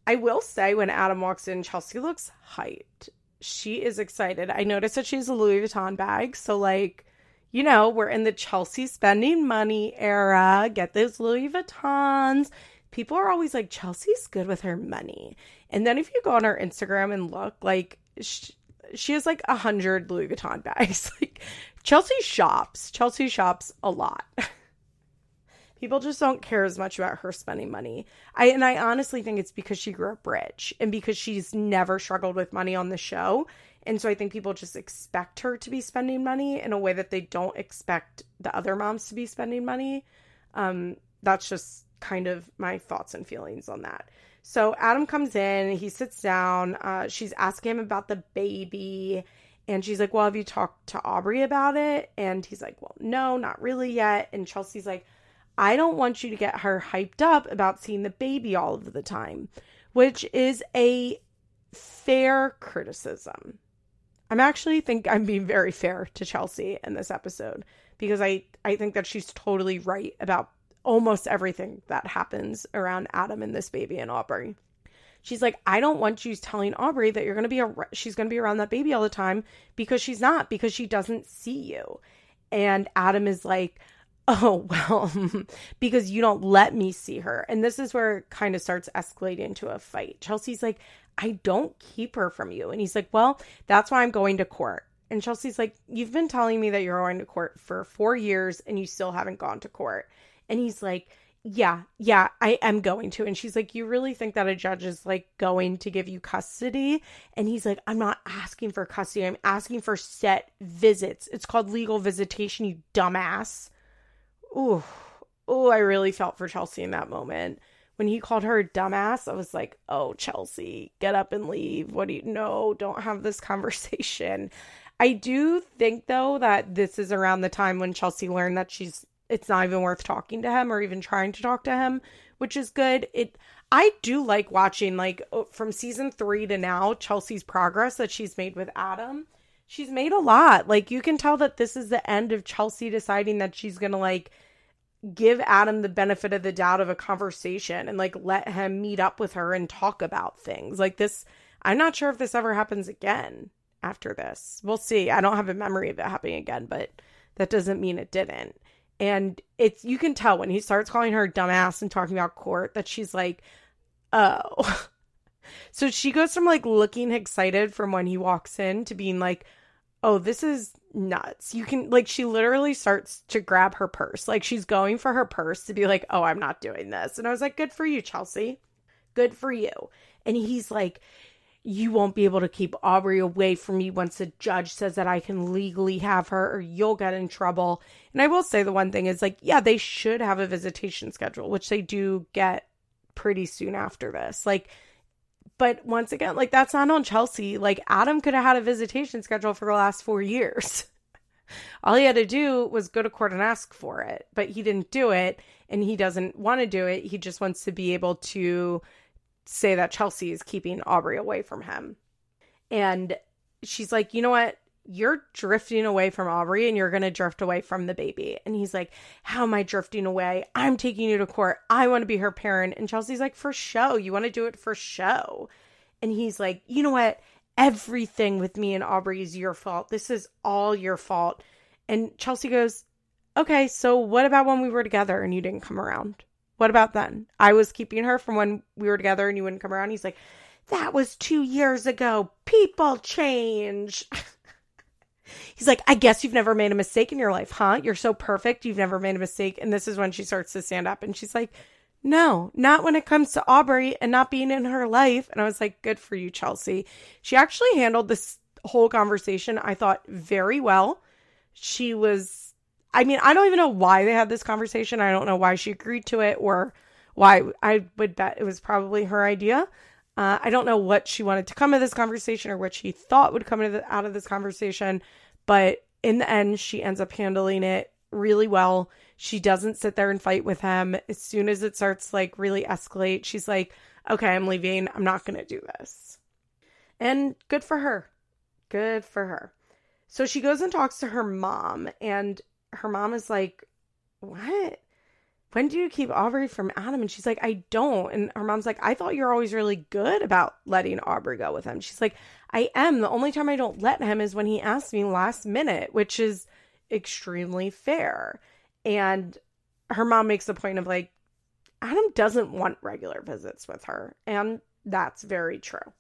I will say when Adam walks in, Chelsea looks hyped. She is excited. I noticed that she has a Louis Vuitton bag. So, like, you know, we're in the Chelsea spending money era. Get those Louis Vuittons. People are always like, Chelsea's good with her money. And then if you go on her Instagram and look, like, she, she has like a hundred Louis Vuitton bags. like, Chelsea shops. Chelsea shops a lot. People just don't care as much about her spending money. I and I honestly think it's because she grew up rich and because she's never struggled with money on the show and so I think people just expect her to be spending money in a way that they don't expect the other moms to be spending money. Um, that's just kind of my thoughts and feelings on that. So Adam comes in, he sits down. Uh, she's asking him about the baby. And she's like, Well, have you talked to Aubrey about it? And he's like, Well, no, not really yet. And Chelsea's like, I don't want you to get her hyped up about seeing the baby all of the time, which is a fair criticism. I'm actually think I'm being very fair to Chelsea in this episode because I I think that she's totally right about almost everything that happens around Adam and this baby and Aubrey. She's like, I don't want you telling Aubrey that you're gonna be a she's gonna be around that baby all the time because she's not because she doesn't see you. And Adam is like, oh well because you don't let me see her and this is where it kind of starts escalating into a fight chelsea's like I don't keep her from you. And he's like, Well, that's why I'm going to court. And Chelsea's like, You've been telling me that you're going to court for four years and you still haven't gone to court. And he's like, Yeah, yeah, I am going to. And she's like, You really think that a judge is like going to give you custody? And he's like, I'm not asking for custody. I'm asking for set visits. It's called legal visitation, you dumbass. Ooh, oh, I really felt for Chelsea in that moment when he called her a dumbass, I was like, oh, Chelsea, get up and leave. What do you know? Don't have this conversation. I do think, though, that this is around the time when Chelsea learned that she's it's not even worth talking to him or even trying to talk to him, which is good. It I do like watching like oh, from season 3 to now Chelsea's progress that she's made with Adam. She's made a lot. Like you can tell that this is the end of Chelsea deciding that she's going to like give Adam the benefit of the doubt of a conversation and like let him meet up with her and talk about things. Like this, I'm not sure if this ever happens again after this. We'll see. I don't have a memory of it happening again, but that doesn't mean it didn't. And it's you can tell when he starts calling her dumbass and talking about court that she's like, oh. so she goes from like looking excited from when he walks in to being like, oh, this is nuts. You can like she literally starts to grab her purse. Like she's going for her purse to be like, "Oh, I'm not doing this." And I was like, "Good for you, Chelsea. Good for you." And he's like you won't be able to keep Aubrey away from me once the judge says that I can legally have her or you'll get in trouble. And I will say the one thing is like, yeah, they should have a visitation schedule, which they do get pretty soon after this. Like, but once again, like that's not on Chelsea. Like Adam could have had a visitation schedule for the last four years. All he had to do was go to court and ask for it, but he didn't do it and he doesn't want to do it. He just wants to be able to say that Chelsea is keeping Aubrey away from him. And she's like, you know what? You're drifting away from Aubrey and you're going to drift away from the baby. And he's like, How am I drifting away? I'm taking you to court. I want to be her parent. And Chelsea's like, For show. You want to do it for show. And he's like, You know what? Everything with me and Aubrey is your fault. This is all your fault. And Chelsea goes, Okay, so what about when we were together and you didn't come around? What about then? I was keeping her from when we were together and you wouldn't come around. He's like, that was two years ago. People change. He's like, I guess you've never made a mistake in your life, huh? You're so perfect. You've never made a mistake. And this is when she starts to stand up and she's like, no, not when it comes to Aubrey and not being in her life. And I was like, good for you, Chelsea. She actually handled this whole conversation, I thought, very well. She was I mean, I don't even know why they had this conversation. I don't know why she agreed to it or why I would bet it was probably her idea. Uh, I don't know what she wanted to come of this conversation or what she thought would come out of this conversation, but in the end, she ends up handling it really well. She doesn't sit there and fight with him. As soon as it starts like really escalate, she's like, okay, I'm leaving. I'm not going to do this. And good for her. Good for her. So she goes and talks to her mom, and her mom is like, What? When do you keep Aubrey from Adam? And she's like, I don't. And her mom's like, I thought you're always really good about letting Aubrey go with him. She's like, I am. The only time I don't let him is when he asks me last minute, which is extremely fair. And her mom makes the point of like, Adam doesn't want regular visits with her. And that's very true.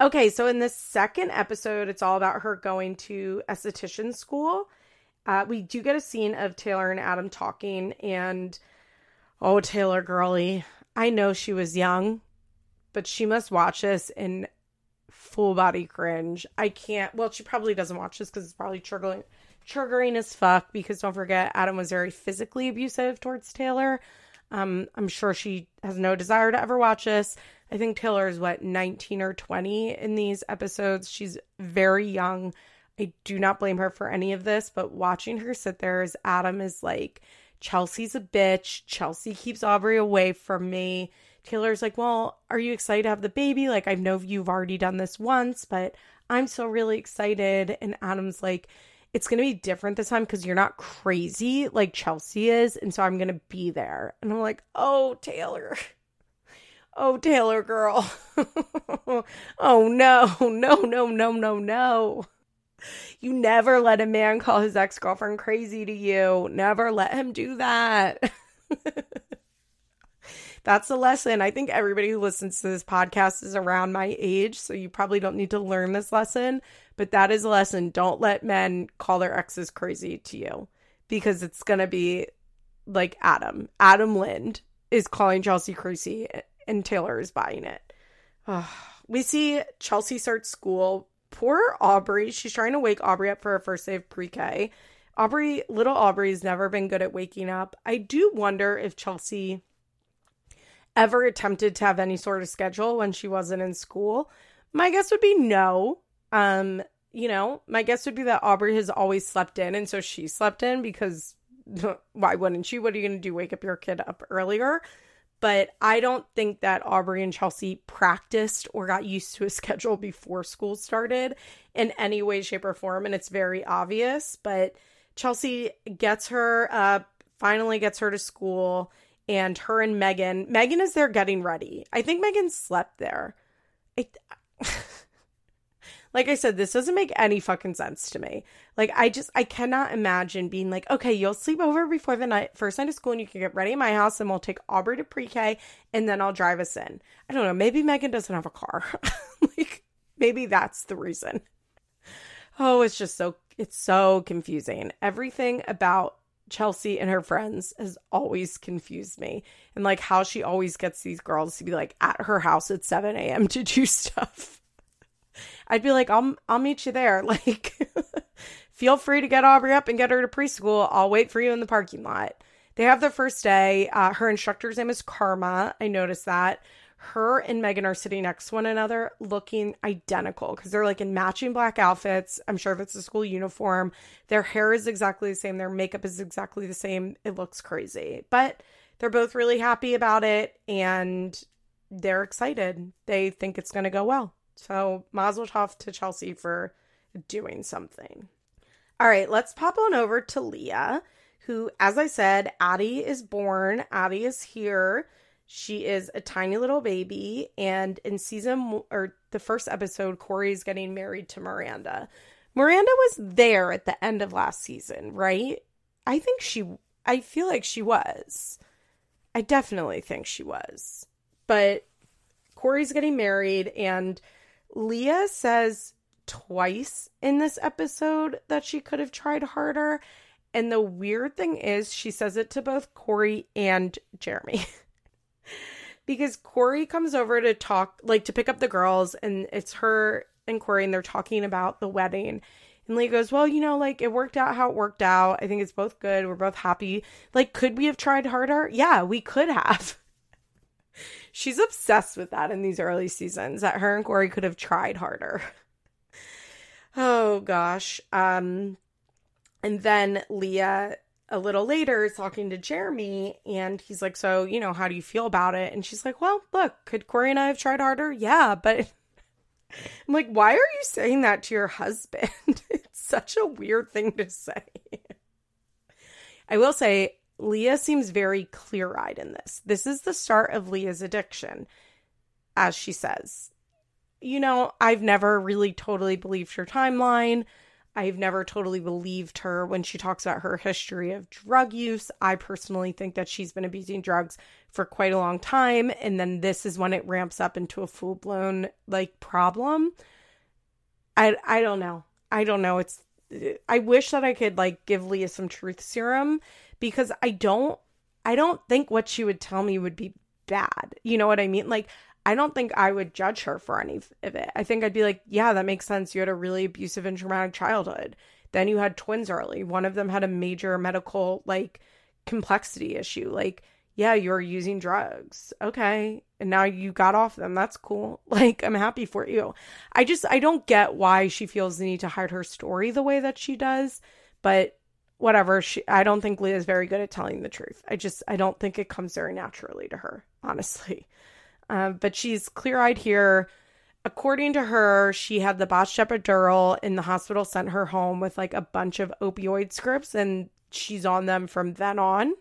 Okay, so in this second episode, it's all about her going to esthetician school uh, we do get a scene of Taylor and Adam talking, and oh, Taylor girly, I know she was young, but she must watch this in full body cringe. I can't. Well, she probably doesn't watch this because it's probably triggering, triggering as fuck. Because don't forget, Adam was very physically abusive towards Taylor. Um, I'm sure she has no desire to ever watch this. I think Taylor is what 19 or 20 in these episodes. She's very young. I do not blame her for any of this, but watching her sit there as Adam is like, Chelsea's a bitch. Chelsea keeps Aubrey away from me. Taylor's like, Well, are you excited to have the baby? Like, I know you've already done this once, but I'm so really excited. And Adam's like, It's going to be different this time because you're not crazy like Chelsea is. And so I'm going to be there. And I'm like, Oh, Taylor. Oh, Taylor girl. oh, no, no, no, no, no, no. You never let a man call his ex girlfriend crazy to you. Never let him do that. That's the lesson. I think everybody who listens to this podcast is around my age, so you probably don't need to learn this lesson, but that is a lesson. Don't let men call their exes crazy to you because it's going to be like Adam. Adam Lind is calling Chelsea crazy and Taylor is buying it. We see Chelsea start school poor Aubrey. She's trying to wake Aubrey up for her first day of pre K. Aubrey, little Aubrey's never been good at waking up. I do wonder if Chelsea ever attempted to have any sort of schedule when she wasn't in school. My guess would be no. Um, you know, my guess would be that Aubrey has always slept in, and so she slept in because why wouldn't she? What are you going to do? Wake up your kid up earlier? But I don't think that Aubrey and Chelsea practiced or got used to a schedule before school started in any way, shape, or form. And it's very obvious. But Chelsea gets her up, finally gets her to school, and her and Megan, Megan is there getting ready. I think Megan slept there. I, like I said, this doesn't make any fucking sense to me. Like, I just, I cannot imagine being like, okay, you'll sleep over before the night, first night of school, and you can get ready in my house, and we'll take Aubrey to pre K, and then I'll drive us in. I don't know. Maybe Megan doesn't have a car. like, maybe that's the reason. Oh, it's just so, it's so confusing. Everything about Chelsea and her friends has always confused me. And like how she always gets these girls to be like at her house at 7 a.m. to do stuff. I'd be like, I'll I'll meet you there. Like feel free to get Aubrey up and get her to preschool. I'll wait for you in the parking lot. They have their first day. Uh, her instructor's name is Karma. I noticed that her and Megan are sitting next to one another looking identical because they're like in matching black outfits. I'm sure if it's a school uniform. Their hair is exactly the same, their makeup is exactly the same. It looks crazy, but they're both really happy about it and they're excited. They think it's going to go well. So, mazel tov to Chelsea for doing something. All right, let's pop on over to Leah, who, as I said, Addie is born. Addie is here. She is a tiny little baby, and in season or the first episode, Corey's getting married to Miranda. Miranda was there at the end of last season, right? I think she, I feel like she was. I definitely think she was. But Corey's getting married, and Leah says twice in this episode that she could have tried harder. And the weird thing is, she says it to both Corey and Jeremy. because Corey comes over to talk, like to pick up the girls, and it's her and Corey, and they're talking about the wedding. And Leah goes, Well, you know, like it worked out how it worked out. I think it's both good. We're both happy. Like, could we have tried harder? Yeah, we could have. She's obsessed with that in these early seasons that her and Corey could have tried harder. oh gosh. Um and then Leah a little later is talking to Jeremy and he's like, So, you know, how do you feel about it? And she's like, Well, look, could Corey and I have tried harder? Yeah, but I'm like, why are you saying that to your husband? it's such a weird thing to say. I will say, Leah seems very clear eyed in this. This is the start of Leah's addiction, as she says. You know, I've never really totally believed her timeline. I've never totally believed her when she talks about her history of drug use. I personally think that she's been abusing drugs for quite a long time. And then this is when it ramps up into a full blown like problem. I, I don't know. I don't know. It's, I wish that I could like give Leah some truth serum because I don't, I don't think what she would tell me would be bad. You know what I mean? Like, I don't think I would judge her for any of it. I think I'd be like, yeah, that makes sense. You had a really abusive and traumatic childhood. Then you had twins early. One of them had a major medical like complexity issue. Like, yeah, you're using drugs. Okay. And now you got off them. That's cool. Like, I'm happy for you. I just, I don't get why she feels the need to hide her story the way that she does. But whatever. She, I don't think Leah is very good at telling the truth. I just, I don't think it comes very naturally to her, honestly. Uh, but she's clear eyed here. According to her, she had the botched epidural, and the hospital sent her home with like a bunch of opioid scripts, and she's on them from then on.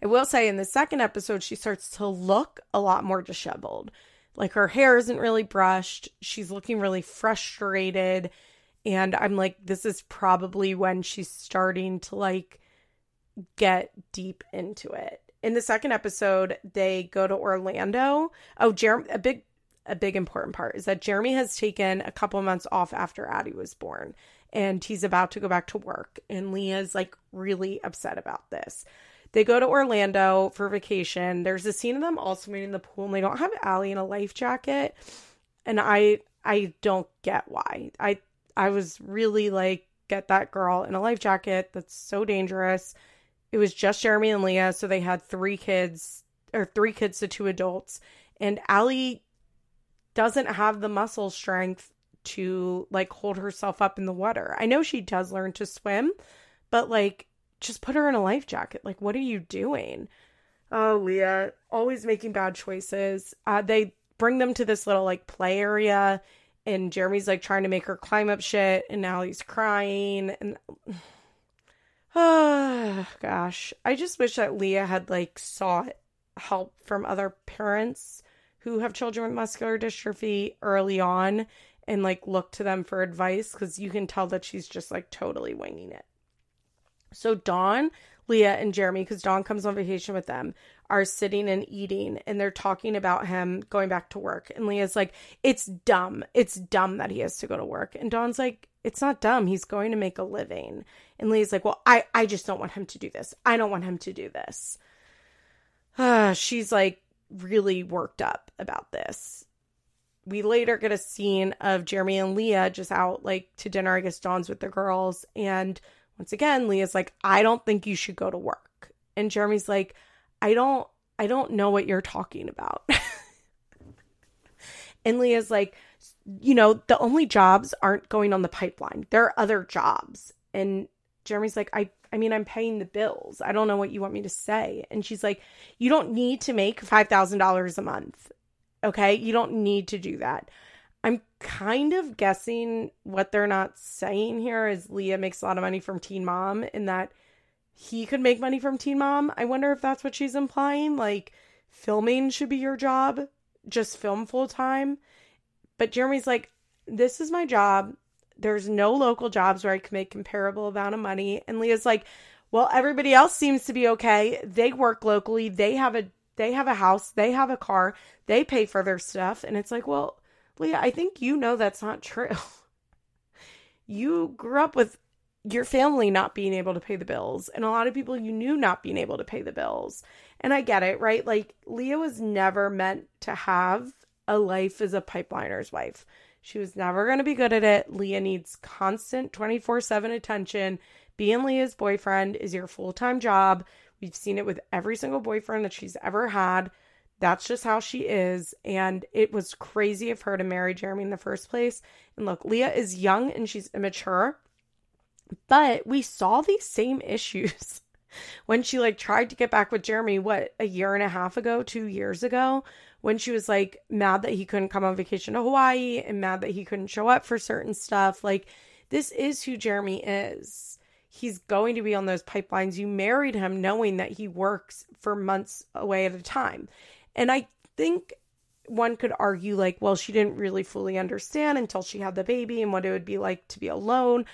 I will say in the second episode, she starts to look a lot more disheveled. Like her hair isn't really brushed. She's looking really frustrated. And I'm like, this is probably when she's starting to like get deep into it in the second episode, they go to Orlando. Oh, Jeremy, a big, a big important part is that Jeremy has taken a couple months off after Addie was born, and he's about to go back to work. And Leah's like really upset about this. They go to Orlando for vacation. There's a scene of them all swimming in the pool, and they don't have Ali in a life jacket. And I, I don't get why. I, I was really like, get that girl in a life jacket. That's so dangerous it was just Jeremy and Leah, so they had three kids or three kids to two adults. And Ali doesn't have the muscle strength to like hold herself up in the water. I know she does learn to swim, but like just put her in a life jacket. Like, what are you doing? Oh, Leah, always making bad choices. Uh, they bring them to this little like play area, and Jeremy's like trying to make her climb up shit, and now he's crying. And Oh gosh. I just wish that Leah had like sought help from other parents who have children with muscular dystrophy early on and like look to them for advice because you can tell that she's just like totally winging it. So Dawn, Leah, and Jeremy, because Dawn comes on vacation with them, are sitting and eating and they're talking about him going back to work. And Leah's like, It's dumb. It's dumb that he has to go to work. And Dawn's like, It's not dumb. He's going to make a living. And Leah's like, well, I, I just don't want him to do this. I don't want him to do this. Uh, she's like really worked up about this. We later get a scene of Jeremy and Leah just out like to dinner, I guess Dawn's with the girls. And once again, Leah's like, I don't think you should go to work. And Jeremy's like, I don't, I don't know what you're talking about. and Leah's like, you know, the only jobs aren't going on the pipeline. There are other jobs. And Jeremy's like, I I mean, I'm paying the bills. I don't know what you want me to say. And she's like, You don't need to make $5,000 a month. Okay. You don't need to do that. I'm kind of guessing what they're not saying here is Leah makes a lot of money from Teen Mom and that he could make money from Teen Mom. I wonder if that's what she's implying. Like, filming should be your job, just film full time. But Jeremy's like, This is my job. There's no local jobs where I can make comparable amount of money. And Leah's like, well, everybody else seems to be okay. They work locally. They have a they have a house. They have a car. They pay for their stuff. And it's like, well, Leah, I think you know that's not true. you grew up with your family not being able to pay the bills and a lot of people you knew not being able to pay the bills. And I get it, right? Like Leah was never meant to have a life as a pipeliner's wife. She was never going to be good at it. Leah needs constant 24 7 attention. Being Leah's boyfriend is your full time job. We've seen it with every single boyfriend that she's ever had. That's just how she is. And it was crazy of her to marry Jeremy in the first place. And look, Leah is young and she's immature, but we saw these same issues when she like tried to get back with Jeremy, what, a year and a half ago, two years ago, when she was like mad that he couldn't come on vacation to Hawaii and mad that he couldn't show up for certain stuff. Like, this is who Jeremy is. He's going to be on those pipelines. You married him knowing that he works for months away at a time. And I think one could argue, like, well, she didn't really fully understand until she had the baby and what it would be like to be alone.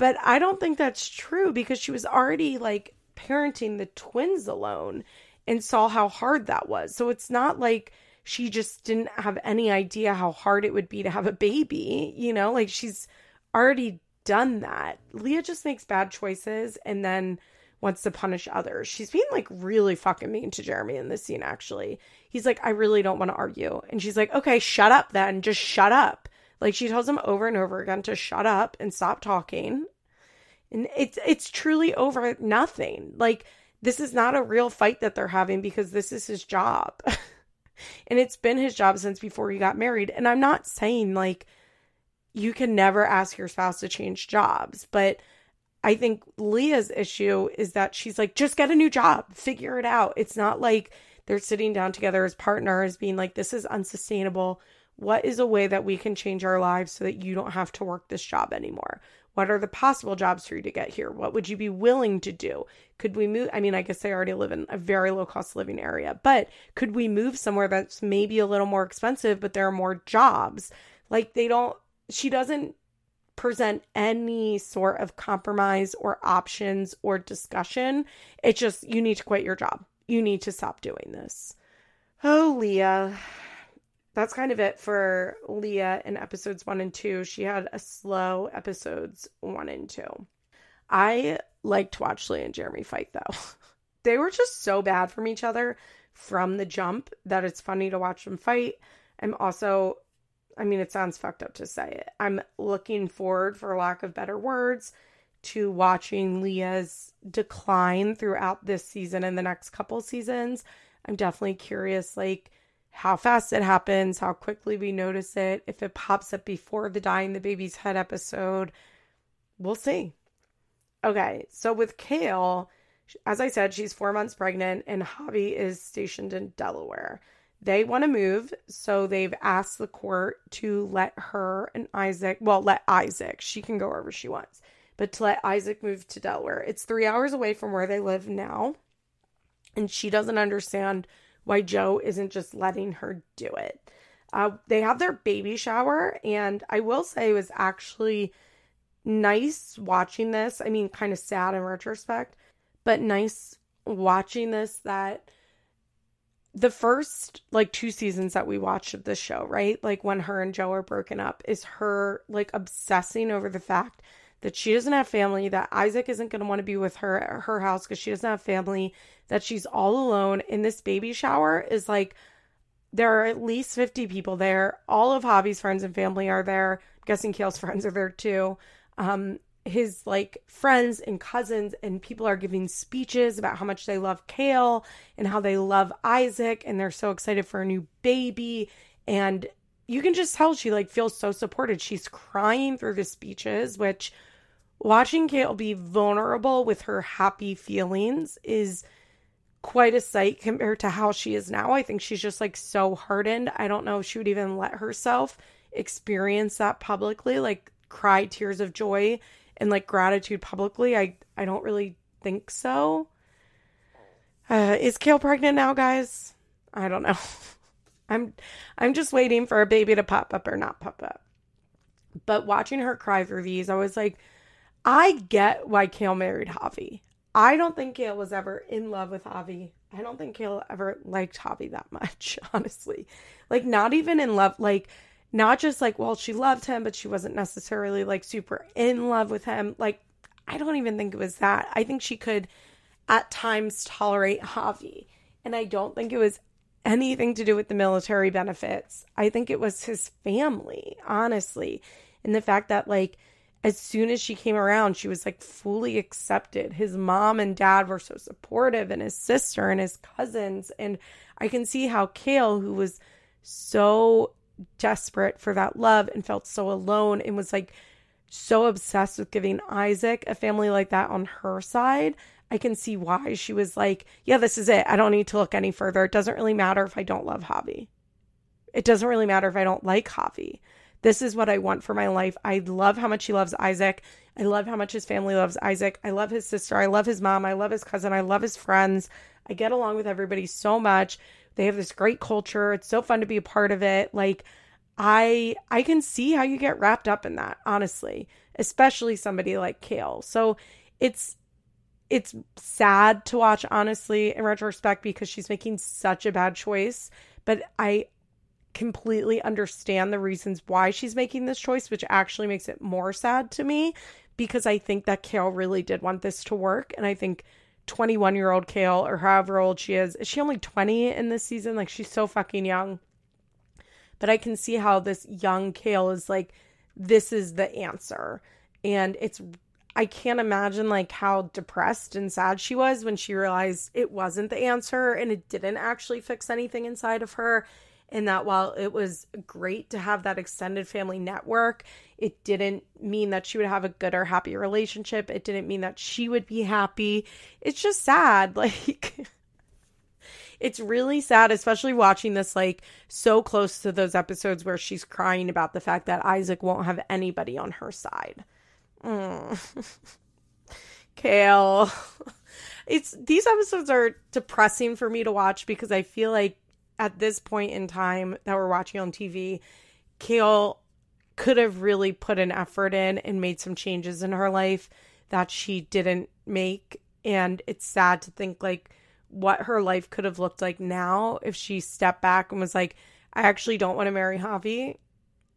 But I don't think that's true because she was already like parenting the twins alone and saw how hard that was. So it's not like she just didn't have any idea how hard it would be to have a baby, you know, like she's already done that. Leah just makes bad choices and then wants to punish others. She's being like really fucking mean to Jeremy in this scene, actually. He's like, I really don't want to argue. And she's like, okay, shut up then. Just shut up. Like she tells him over and over again to shut up and stop talking. And it's it's truly over nothing. Like this is not a real fight that they're having because this is his job. and it's been his job since before he got married. And I'm not saying like you can never ask your spouse to change jobs, but I think Leah's issue is that she's like, just get a new job, figure it out. It's not like they're sitting down together as partners, being like, this is unsustainable. What is a way that we can change our lives so that you don't have to work this job anymore? What are the possible jobs for you to get here? What would you be willing to do? Could we move? I mean, I guess they already live in a very low cost living area, but could we move somewhere that's maybe a little more expensive, but there are more jobs? Like they don't, she doesn't present any sort of compromise or options or discussion. It's just, you need to quit your job. You need to stop doing this. Oh, Leah that's kind of it for Leah in episodes one and two. She had a slow episodes one and two. I liked to watch Leah and Jeremy fight though. they were just so bad from each other from the jump that it's funny to watch them fight. I'm also, I mean, it sounds fucked up to say it. I'm looking forward, for lack of better words, to watching Leah's decline throughout this season and the next couple seasons. I'm definitely curious, like, how fast it happens, how quickly we notice it, if it pops up before the dying the baby's head episode. We'll see. Okay, so with Kail, as I said, she's four months pregnant and Javi is stationed in Delaware. They want to move, so they've asked the court to let her and Isaac, well, let Isaac, she can go wherever she wants, but to let Isaac move to Delaware. It's three hours away from where they live now, and she doesn't understand why Joe isn't just letting her do it. Uh, they have their baby shower, and I will say it was actually nice watching this. I mean, kind of sad in retrospect, but nice watching this that the first like two seasons that we watched of this show, right? Like when her and Joe are broken up, is her like obsessing over the fact that she doesn't have family, that Isaac isn't going to want to be with her at her house because she doesn't have family, that she's all alone. And this baby shower is like, there are at least 50 people there. All of Javi's friends and family are there. I'm guessing Kail's friends are there too. Um, his like friends and cousins and people are giving speeches about how much they love Kail and how they love Isaac and they're so excited for a new baby and you can just tell she like feels so supported. She's crying through the speeches, which watching Kail be vulnerable with her happy feelings is quite a sight compared to how she is now. I think she's just like so hardened. I don't know if she would even let herself experience that publicly, like cry tears of joy and like gratitude publicly. I I don't really think so. Uh, is Kail pregnant now, guys? I don't know. I'm I'm just waiting for a baby to pop up or not pop up. But watching her cry through these, I was like, I get why Kail married Javi. I don't think Kail was ever in love with Javi. I don't think Kail ever liked Javi that much, honestly. Like not even in love, like not just like, well, she loved him, but she wasn't necessarily like super in love with him. Like, I don't even think it was that. I think she could at times tolerate Javi. And I don't think it was anything to do with the military benefits. I think it was his family, honestly. And the fact that, like, as soon as she came around, she was like fully accepted. His mom and dad were so supportive, and his sister and his cousins. And I can see how Kail, who was so desperate for that love and felt so alone and was like so obsessed with giving Isaac a family like that on her side, I can see why she was like, yeah, this is it. I don't need to look any further. It doesn't really matter if I don't love Javi. It doesn't really matter if I don't like Javi. This is what I want for my life. I love how much he loves Isaac. I love how much his family loves Isaac. I love his sister. I love his mom. I love his cousin. I love his friends. I get along with everybody so much. They have this great culture. It's so fun to be a part of it. Like I I can see how you get wrapped up in that, honestly, especially somebody like Kail. So it's it's sad to watch honestly in retrospect because she's making such a bad choice but i completely understand the reasons why she's making this choice which actually makes it more sad to me because i think that Kail really did want this to work. And i think 21 year old Kail or however old she is is she only 20 in this season? Like she's so fucking young. But i can see how this young Kail is like this is the answer. And it's I can't imagine like how depressed and sad she was when she realized it wasn't the answer and it didn't actually fix anything inside of her. And that while it was great to have that extended family network, it didn't mean that she would have a good or happy relationship. It didn't mean that she would be happy. It's just sad. Like, it's really sad, especially watching this like so close to those episodes where she's crying about the fact that Isaac won't have anybody on her side. Mm. Kail. It's these episodes are depressing for me to watch because I feel like at this point in time that we're watching on TV, Kail could have really put an effort in and made some changes in her life that she didn't make. And it's sad to think like what her life could have looked like now if she stepped back and was like, I actually don't want to marry Javi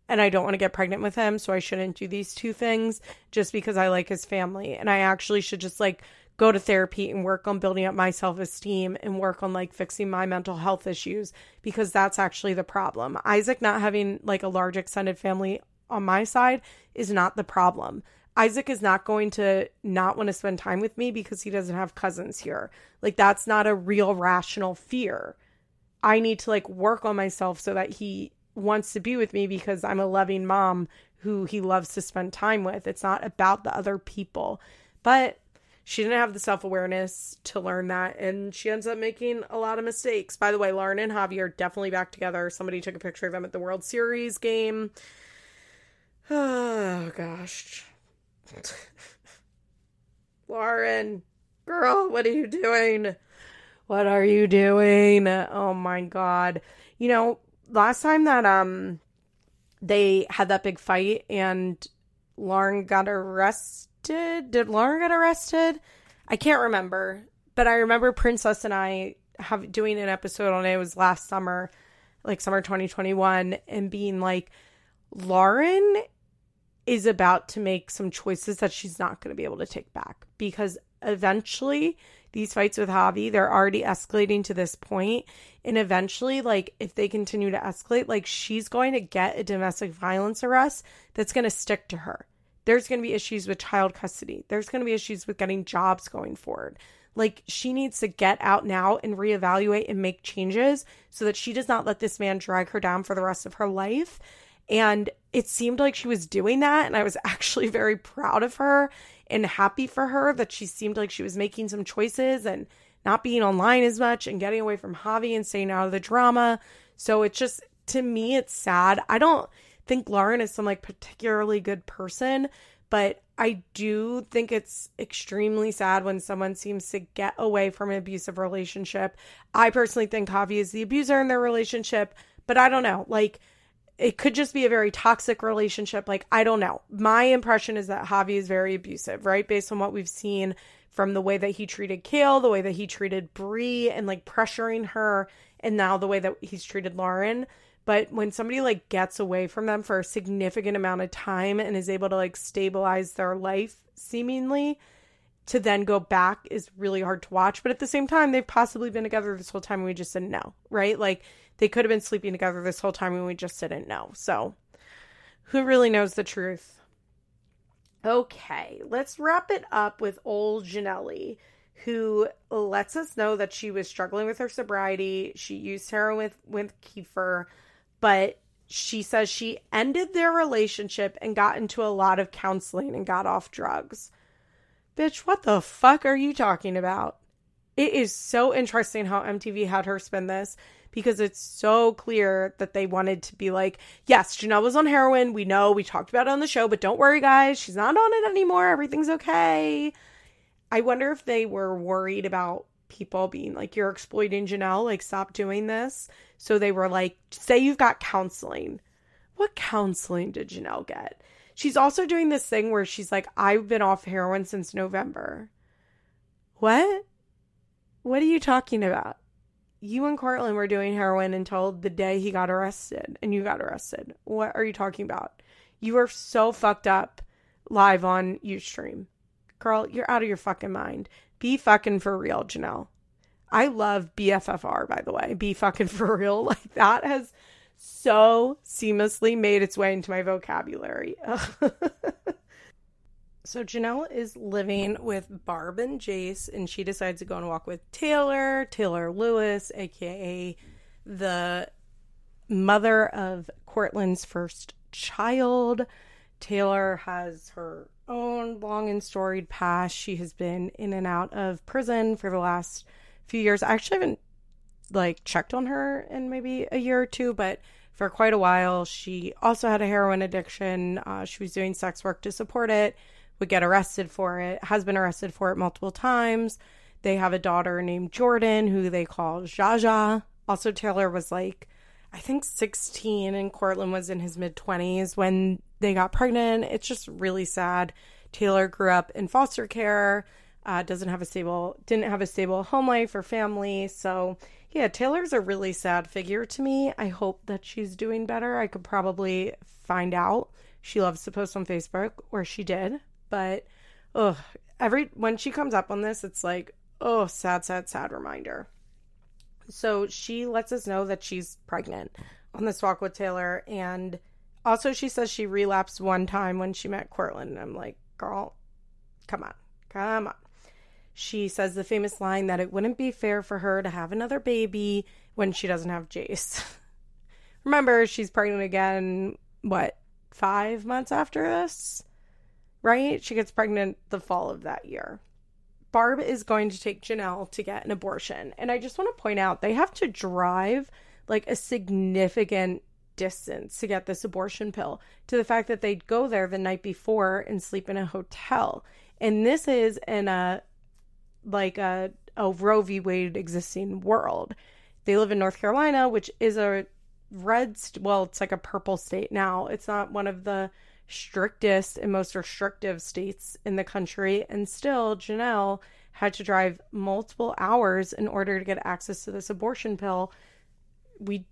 and I don't want to get pregnant with him, so I shouldn't do these two things just because I like his family. And I actually should just like go to therapy and work on building up my self esteem and work on like fixing my mental health issues because that's actually the problem. Isaac not having like a large extended family on my side is not the problem. Isaac is not going to not want to spend time with me because he doesn't have cousins here. Like that's not a real rational fear. I need to like work on myself so that he wants to be with me because I'm a loving mom who he loves to spend time with. It's not about the other people. But she didn't have the self awareness to learn that, and she ends up making a lot of mistakes. By the way, Lauren and Javi are definitely back together. Somebody took a picture of them at the World Series game. Oh, gosh. Lauren, girl, what are you doing? What are you doing? Oh my God. You know, last time that um they had that big fight and Lauren got arrested. Did Lauren get arrested? I can't remember, but I remember Princess and I have doing an episode on it. It was last summer, like summer 2021, and being like, Lauren is about to make some choices that she's not going to be able to take back because eventually these fights with Javi, they're already escalating to this point, And eventually, like, if they continue to escalate, like, she's going to get a domestic violence arrest that's going to stick to her. There's going to be issues with child custody. There's going to be issues with getting jobs going forward. Like, she needs to get out now and reevaluate and make changes so that she does not let this man drag her down for the rest of her life. And it seemed like she was doing that. And I was actually very proud of her and happy for her that she seemed like she was making some choices and not being online as much and getting away from Javi and staying out of the drama. So it's just, to me, it's sad. I don't think Lauren is some like particularly good person, but I do think it's extremely sad when someone seems to get away from an abusive relationship. I personally think Javi is the abuser in their relationship, but I don't know. Like, it could just be a very toxic relationship. Like, I don't know. My impression is that Javi is very abusive, right? Based on what we've seen from the way that he treated Kail, the way that he treated Bri, and like pressuring her, and now the way that he's treated Lauren. But when somebody like gets away from them for a significant amount of time and is able to like stabilize their life seemingly, to then go back is really hard to watch. But at the same time, they've possibly been together this whole time and we just didn't know, right? Like they could have been sleeping together this whole time and we just didn't know. So, who really knows the truth? Okay, let's wrap it up with old Jenelle, who lets us know that she was struggling with her sobriety. She used heroin with, with Kieffer, but she says she ended their relationship and got into a lot of counseling and got off drugs. Bitch, what the fuck are you talking about? It is so interesting how MTV had her spin this because it's so clear that they wanted to be like, yes, Jenelle was on heroin. We know, we talked about it on the show, but don't worry, guys, she's not on it anymore. Everything's okay. I wonder if they were worried about people being like, you're exploiting Jenelle, like, stop doing this. So they were like, say you've got counseling. What counseling did Jenelle get? She's also doing this thing where she's like, I've been off heroin since November. What? What are you talking about? you and Courtland were doing heroin until the day he got arrested and you got arrested. What are you talking about? You are so fucked up live on Ustream. Girl, you're out of your fucking mind. Be fucking for real, Jenelle. I love BFFR, by the way. Be fucking for real. Like that has so seamlessly made its way into my vocabulary. So Jenelle is living with Barb and Jace, and she decides to go and walk with Taylor, Taylor Lewis, aka the mother of Courtland's first child. Taylor has her own long and storied past. She has been in and out of prison for the last few years. I actually haven't like checked on her in maybe a year or two, but for quite a while, she also had a heroin addiction. Uh, she was doing sex work to support it would get arrested for it, has been arrested for it multiple times. They have a daughter named Jordan who they call Jaja. Also, Taylor was like, I think 16 and Courtland was in his mid 20s when they got pregnant. It's just really sad. Taylor grew up in foster care, uh, doesn't have a stable, didn't have a stable home life or family. So, yeah, Taylor's a really sad figure to me. I hope that she's doing better. I could probably find out. She loves to post on Facebook, or she did but oh, every when she comes up on this, it's like, oh, sad, sad, sad reminder. So she lets us know that she's pregnant on this walk with Taylor. And also, she says she relapsed one time when she met Courtland. And I'm like, girl, come on, come on. She says the famous line that it wouldn't be fair for her to have another baby when she doesn't have Jace. Remember, she's pregnant again, what, five months after this? right? She gets pregnant the fall of that year. Barb is going to take Jenelle to get an abortion. And I just want to point out they have to drive like a significant distance to get this abortion pill to the fact that they'd go there the night before and sleep in a hotel. And this is in a like a, a Roe v. Wade existing world. They live in North Carolina, which is a red, st- well, it's like a purple state now. It's not one of the strictest and most restrictive states in the country. And still, Jenelle had to drive multiple hours in order to get access to this abortion pill. We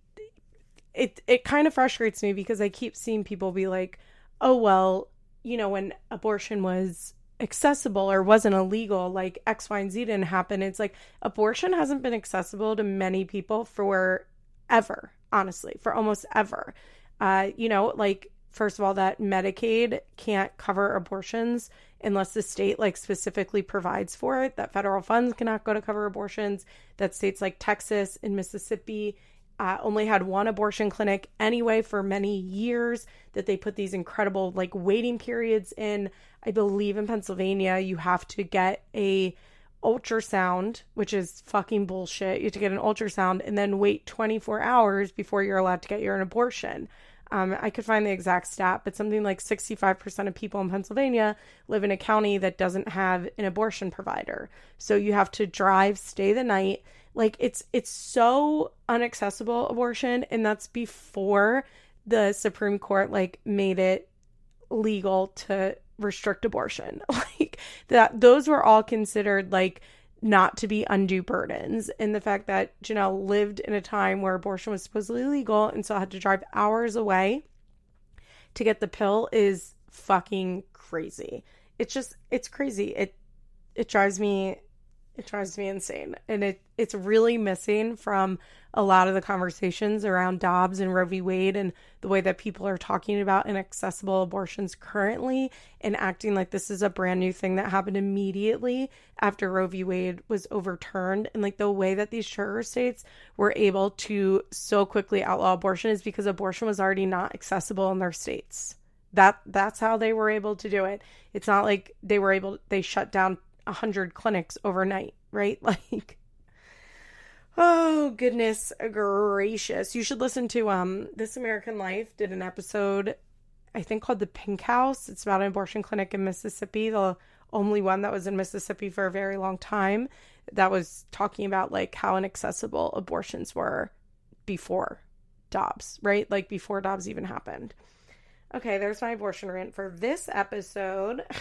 it it kind of frustrates me because I keep seeing people be like, "Oh well, you know, when abortion was accessible or wasn't illegal, like X, Y, and Z didn't happen. It's like abortion hasn't been accessible to many people for ever, honestly, for almost ever. Uh, you know, like first of all, that Medicaid can't cover abortions unless the state like specifically provides for it. That federal funds cannot go to cover abortions. That states like Texas and Mississippi uh, only had one abortion clinic anyway for many years. That they put these incredible like waiting periods in. I believe in Pennsylvania you have to get a ultrasound, which is fucking bullshit. You have to get an ultrasound and then wait 24 hours before you're allowed to get your an abortion. Um, I could find the exact stat, but something like 65% of people in Pennsylvania live in a county that doesn't have an abortion provider. So you have to drive, stay the night. Like it's it's so unaccessible abortion and that's before the Supreme Court like made it legal to restrict abortion. Like that those were all considered like not to be undue burdens. And the fact that Jenelle lived in a time where abortion was supposedly legal and so had to drive hours away to get the pill is fucking crazy. It's just it's crazy. It it drives me it drives me insane. And it it's really missing from a lot of the conversations around Dobbs and Roe v. Wade and the way that people are talking about inaccessible abortions currently and acting like this is a brand new thing that happened immediately after Roe v. Wade was overturned. And like the way that these sugar states were able to so quickly outlaw abortion is because abortion was already not accessible in their states. That that's how they were able to do it. It's not like they were able they shut down a hundred clinics overnight, right? Like Oh goodness gracious. You should listen to um This American Life did an episode I think called The Pink House. It's about an abortion clinic in Mississippi, the only one that was in Mississippi for a very long time that was talking about like how inaccessible abortions were before Dobbs, right? Like before Dobbs even happened. Okay, there's my abortion rant for this episode.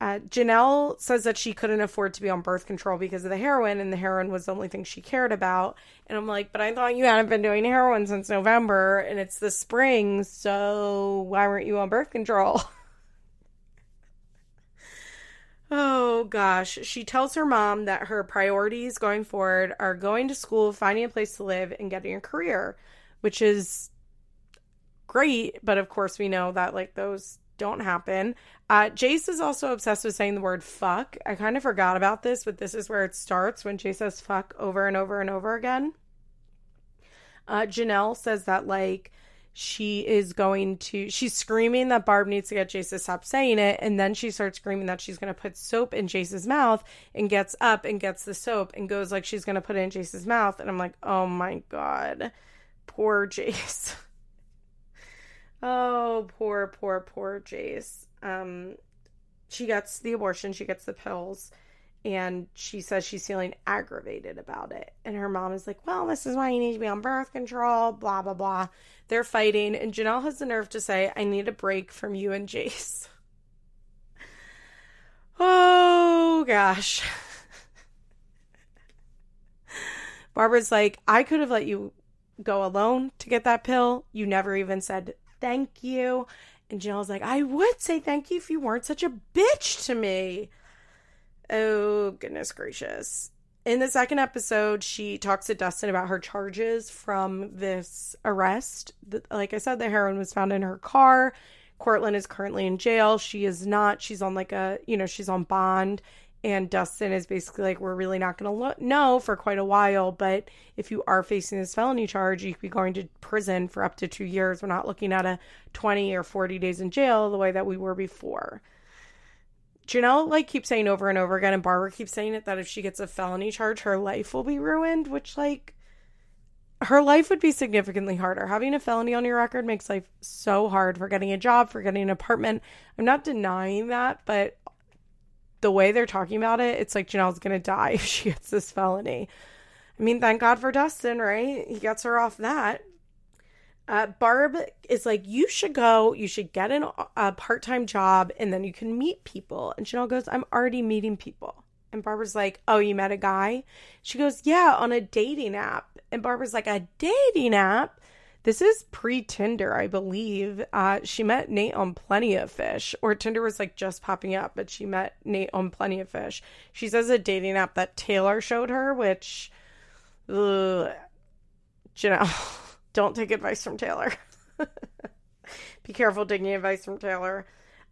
Uh, Jenelle says that she couldn't afford to be on birth control because of the heroin, and the heroin was the only thing she cared about. And I'm like, but I thought you hadn't been doing heroin since November, and it's the spring, so why weren't you on birth control? oh gosh. She tells her mom that her priorities going forward are going to school, finding a place to live, and getting a career, which is great. But of course, we know that like those don't happen. Uh, Jace is also obsessed with saying the word fuck. I kind of forgot about this, but this is where it starts when Jace says fuck over and over and over again. Uh, Jenelle says that, like, she is going to, she's screaming that Barb needs to get Jace to stop saying it. And then she starts screaming that she's going to put soap in Jace's mouth and gets up and gets the soap and goes like she's going to put it in Jace's mouth. And I'm like, oh my God, poor Jace. Oh, poor, poor, poor Jace. Um, she gets the abortion, she gets the pills, and she says she's feeling aggravated about it. And her mom is like, Well, this is why you need to be on birth control, blah, blah, blah. They're fighting, and Jenelle has the nerve to say, I need a break from you and Jace. Oh, gosh. Barbara's like, I could have let you go alone to get that pill. You never even said thank you. And Jenelle's like, I would say thank you if you weren't such a bitch to me. Oh, goodness gracious. In the second episode, she talks to Dustin about her charges from this arrest. Like I said, the heroin was found in her car. Courtland is currently in jail. She is not. She's on like a, you know, she's on bond and Dustin is basically like, we're really not going to lo- know for quite a while. But if you are facing this felony charge, you could be going to prison for up to two years. We're not looking at a 20 or 40 days in jail the way that we were before. Jenelle like keeps saying over and over again, and Barbara keeps saying it that if she gets a felony charge, her life will be ruined, which like her life would be significantly harder. Having a felony on your record makes life so hard for getting a job, for getting an apartment. I'm not denying that, but the way they're talking about it, it's like Jenelle's gonna die if she gets this felony. I mean, thank God for Dustin, right? He gets her off that. Uh, Barb is like, you should go, you should get an, a part time job, and then you can meet people. And Jenelle goes, I'm already meeting people. And Barbara's like, Oh, you met a guy? She goes, Yeah, on a dating app. And Barbara's like, A dating app? This is pre Tinder, I believe. Uh, she met Nate on Plenty of Fish, or Tinder was like just popping up, but she met Nate on Plenty of Fish. She says a dating app that Taylor showed her, which, ugh, you know, don't take advice from Taylor. Be careful taking advice from Taylor.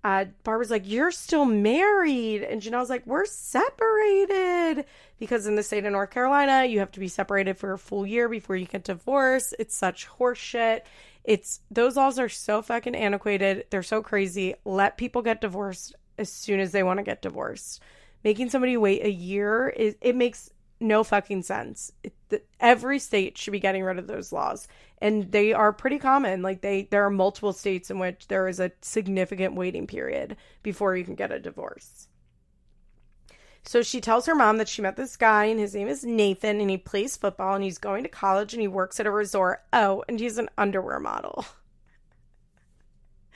Uh, Barbara's like, You're still married. And Jenelle's like, We're separated. Because in the state of North Carolina, you have to be separated for a full year before you get divorced. It's such horseshit. It's those laws are so fucking antiquated. They're so crazy. Let people get divorced as soon as they want to get divorced. Making somebody wait a year is it makes no fucking sense. It, the, every state should be getting rid of those laws, and they are pretty common. Like they, there are multiple states in which there is a significant waiting period before you can get a divorce. So she tells her mom that she met this guy, and his name is Nathan, and he plays football, and he's going to college, and he works at a resort. Oh, and he's an underwear model.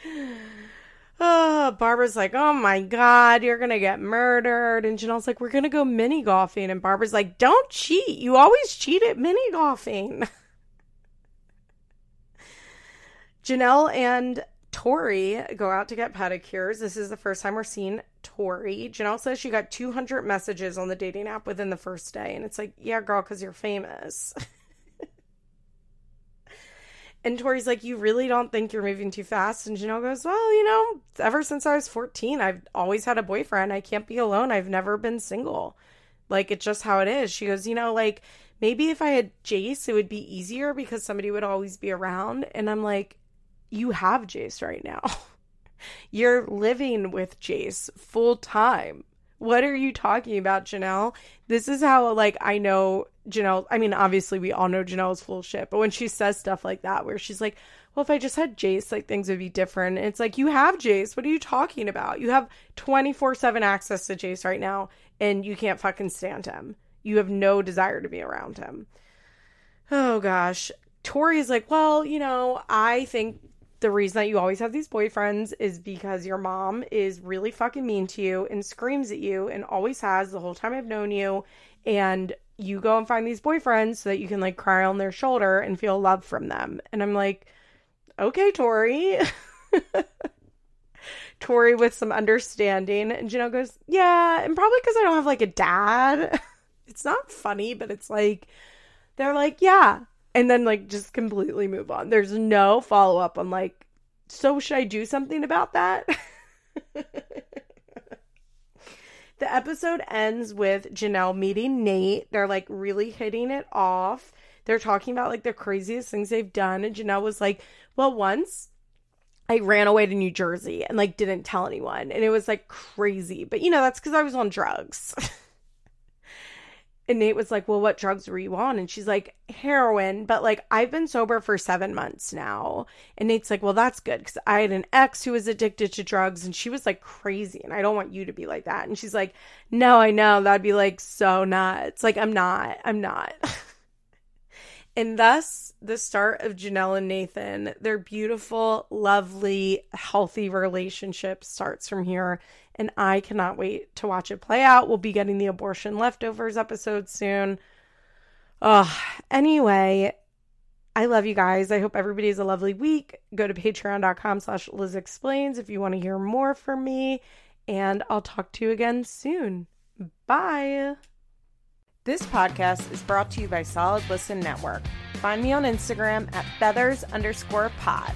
Oh, Barbara's like, oh my God, you're going to get murdered. And Jenelle's like, we're going to go mini golfing. And Barbara's like, don't cheat. You always cheat at mini golfing. Jenelle and Tori go out to get pedicures. This is the first time we're seeing Tori. Jenelle says she got 200 messages on the dating app within the first day. And it's like, yeah, girl, because you're famous. And Tori's like, You really don't think you're moving too fast? And Jenelle goes, Well, you know, ever since I was 14, I've always had a boyfriend. I can't be alone. I've never been single. Like, it's just how it is. She goes, You know, like, maybe if I had Jace, it would be easier because somebody would always be around. And I'm like, You have Jace right now. you're living with Jace full time. What are you talking about, Jenelle? This is how, like, I know Jenelle, I mean, obviously we all know Jenelle's full shit, but when she says stuff like that, where she's like, well, if I just had Jace, like things would be different. And it's like, you have Jace. What are you talking about? You have 24 7 access to Jace right now, and you can't fucking stand him. You have no desire to be around him. Oh gosh. Tori's like, well, you know, I think the reason that you always have these boyfriends is because your mom is really fucking mean to you and screams at you and always has the whole time I've known you. And you go and find these boyfriends so that you can like cry on their shoulder and feel love from them. And I'm like, okay, Tori. Tori with some understanding. And Jenelle goes, yeah. And probably because I don't have like a dad. it's not funny, but it's like, they're like, yeah. And then like just completely move on. There's no follow up on like, so should I do something about that? The episode ends with Jenelle meeting Nate. They're like really hitting it off. They're talking about like the craziest things they've done. And Jenelle was like, Well, once I ran away to New Jersey and like didn't tell anyone. And it was like crazy. But you know, that's because I was on drugs. And Nate was like, Well, what drugs were you on? And she's like, Heroin. But like, I've been sober for seven months now. And Nate's like, Well, that's good. Cause I had an ex who was addicted to drugs and she was like crazy. And I don't want you to be like that. And she's like, No, I know. That'd be like so nuts. Like, I'm not. I'm not. and thus, the start of Jenelle and Nathan, their beautiful, lovely, healthy relationship starts from here and I cannot wait to watch it play out. We'll be getting the abortion leftovers episode soon. Oh, anyway, I love you guys. I hope everybody has a lovely week. Go to patreon.com slash Liz Explains if you want to hear more from me. And I'll talk to you again soon. Bye. This podcast is brought to you by Solid Listen Network. Find me on Instagram at feathers underscore pod.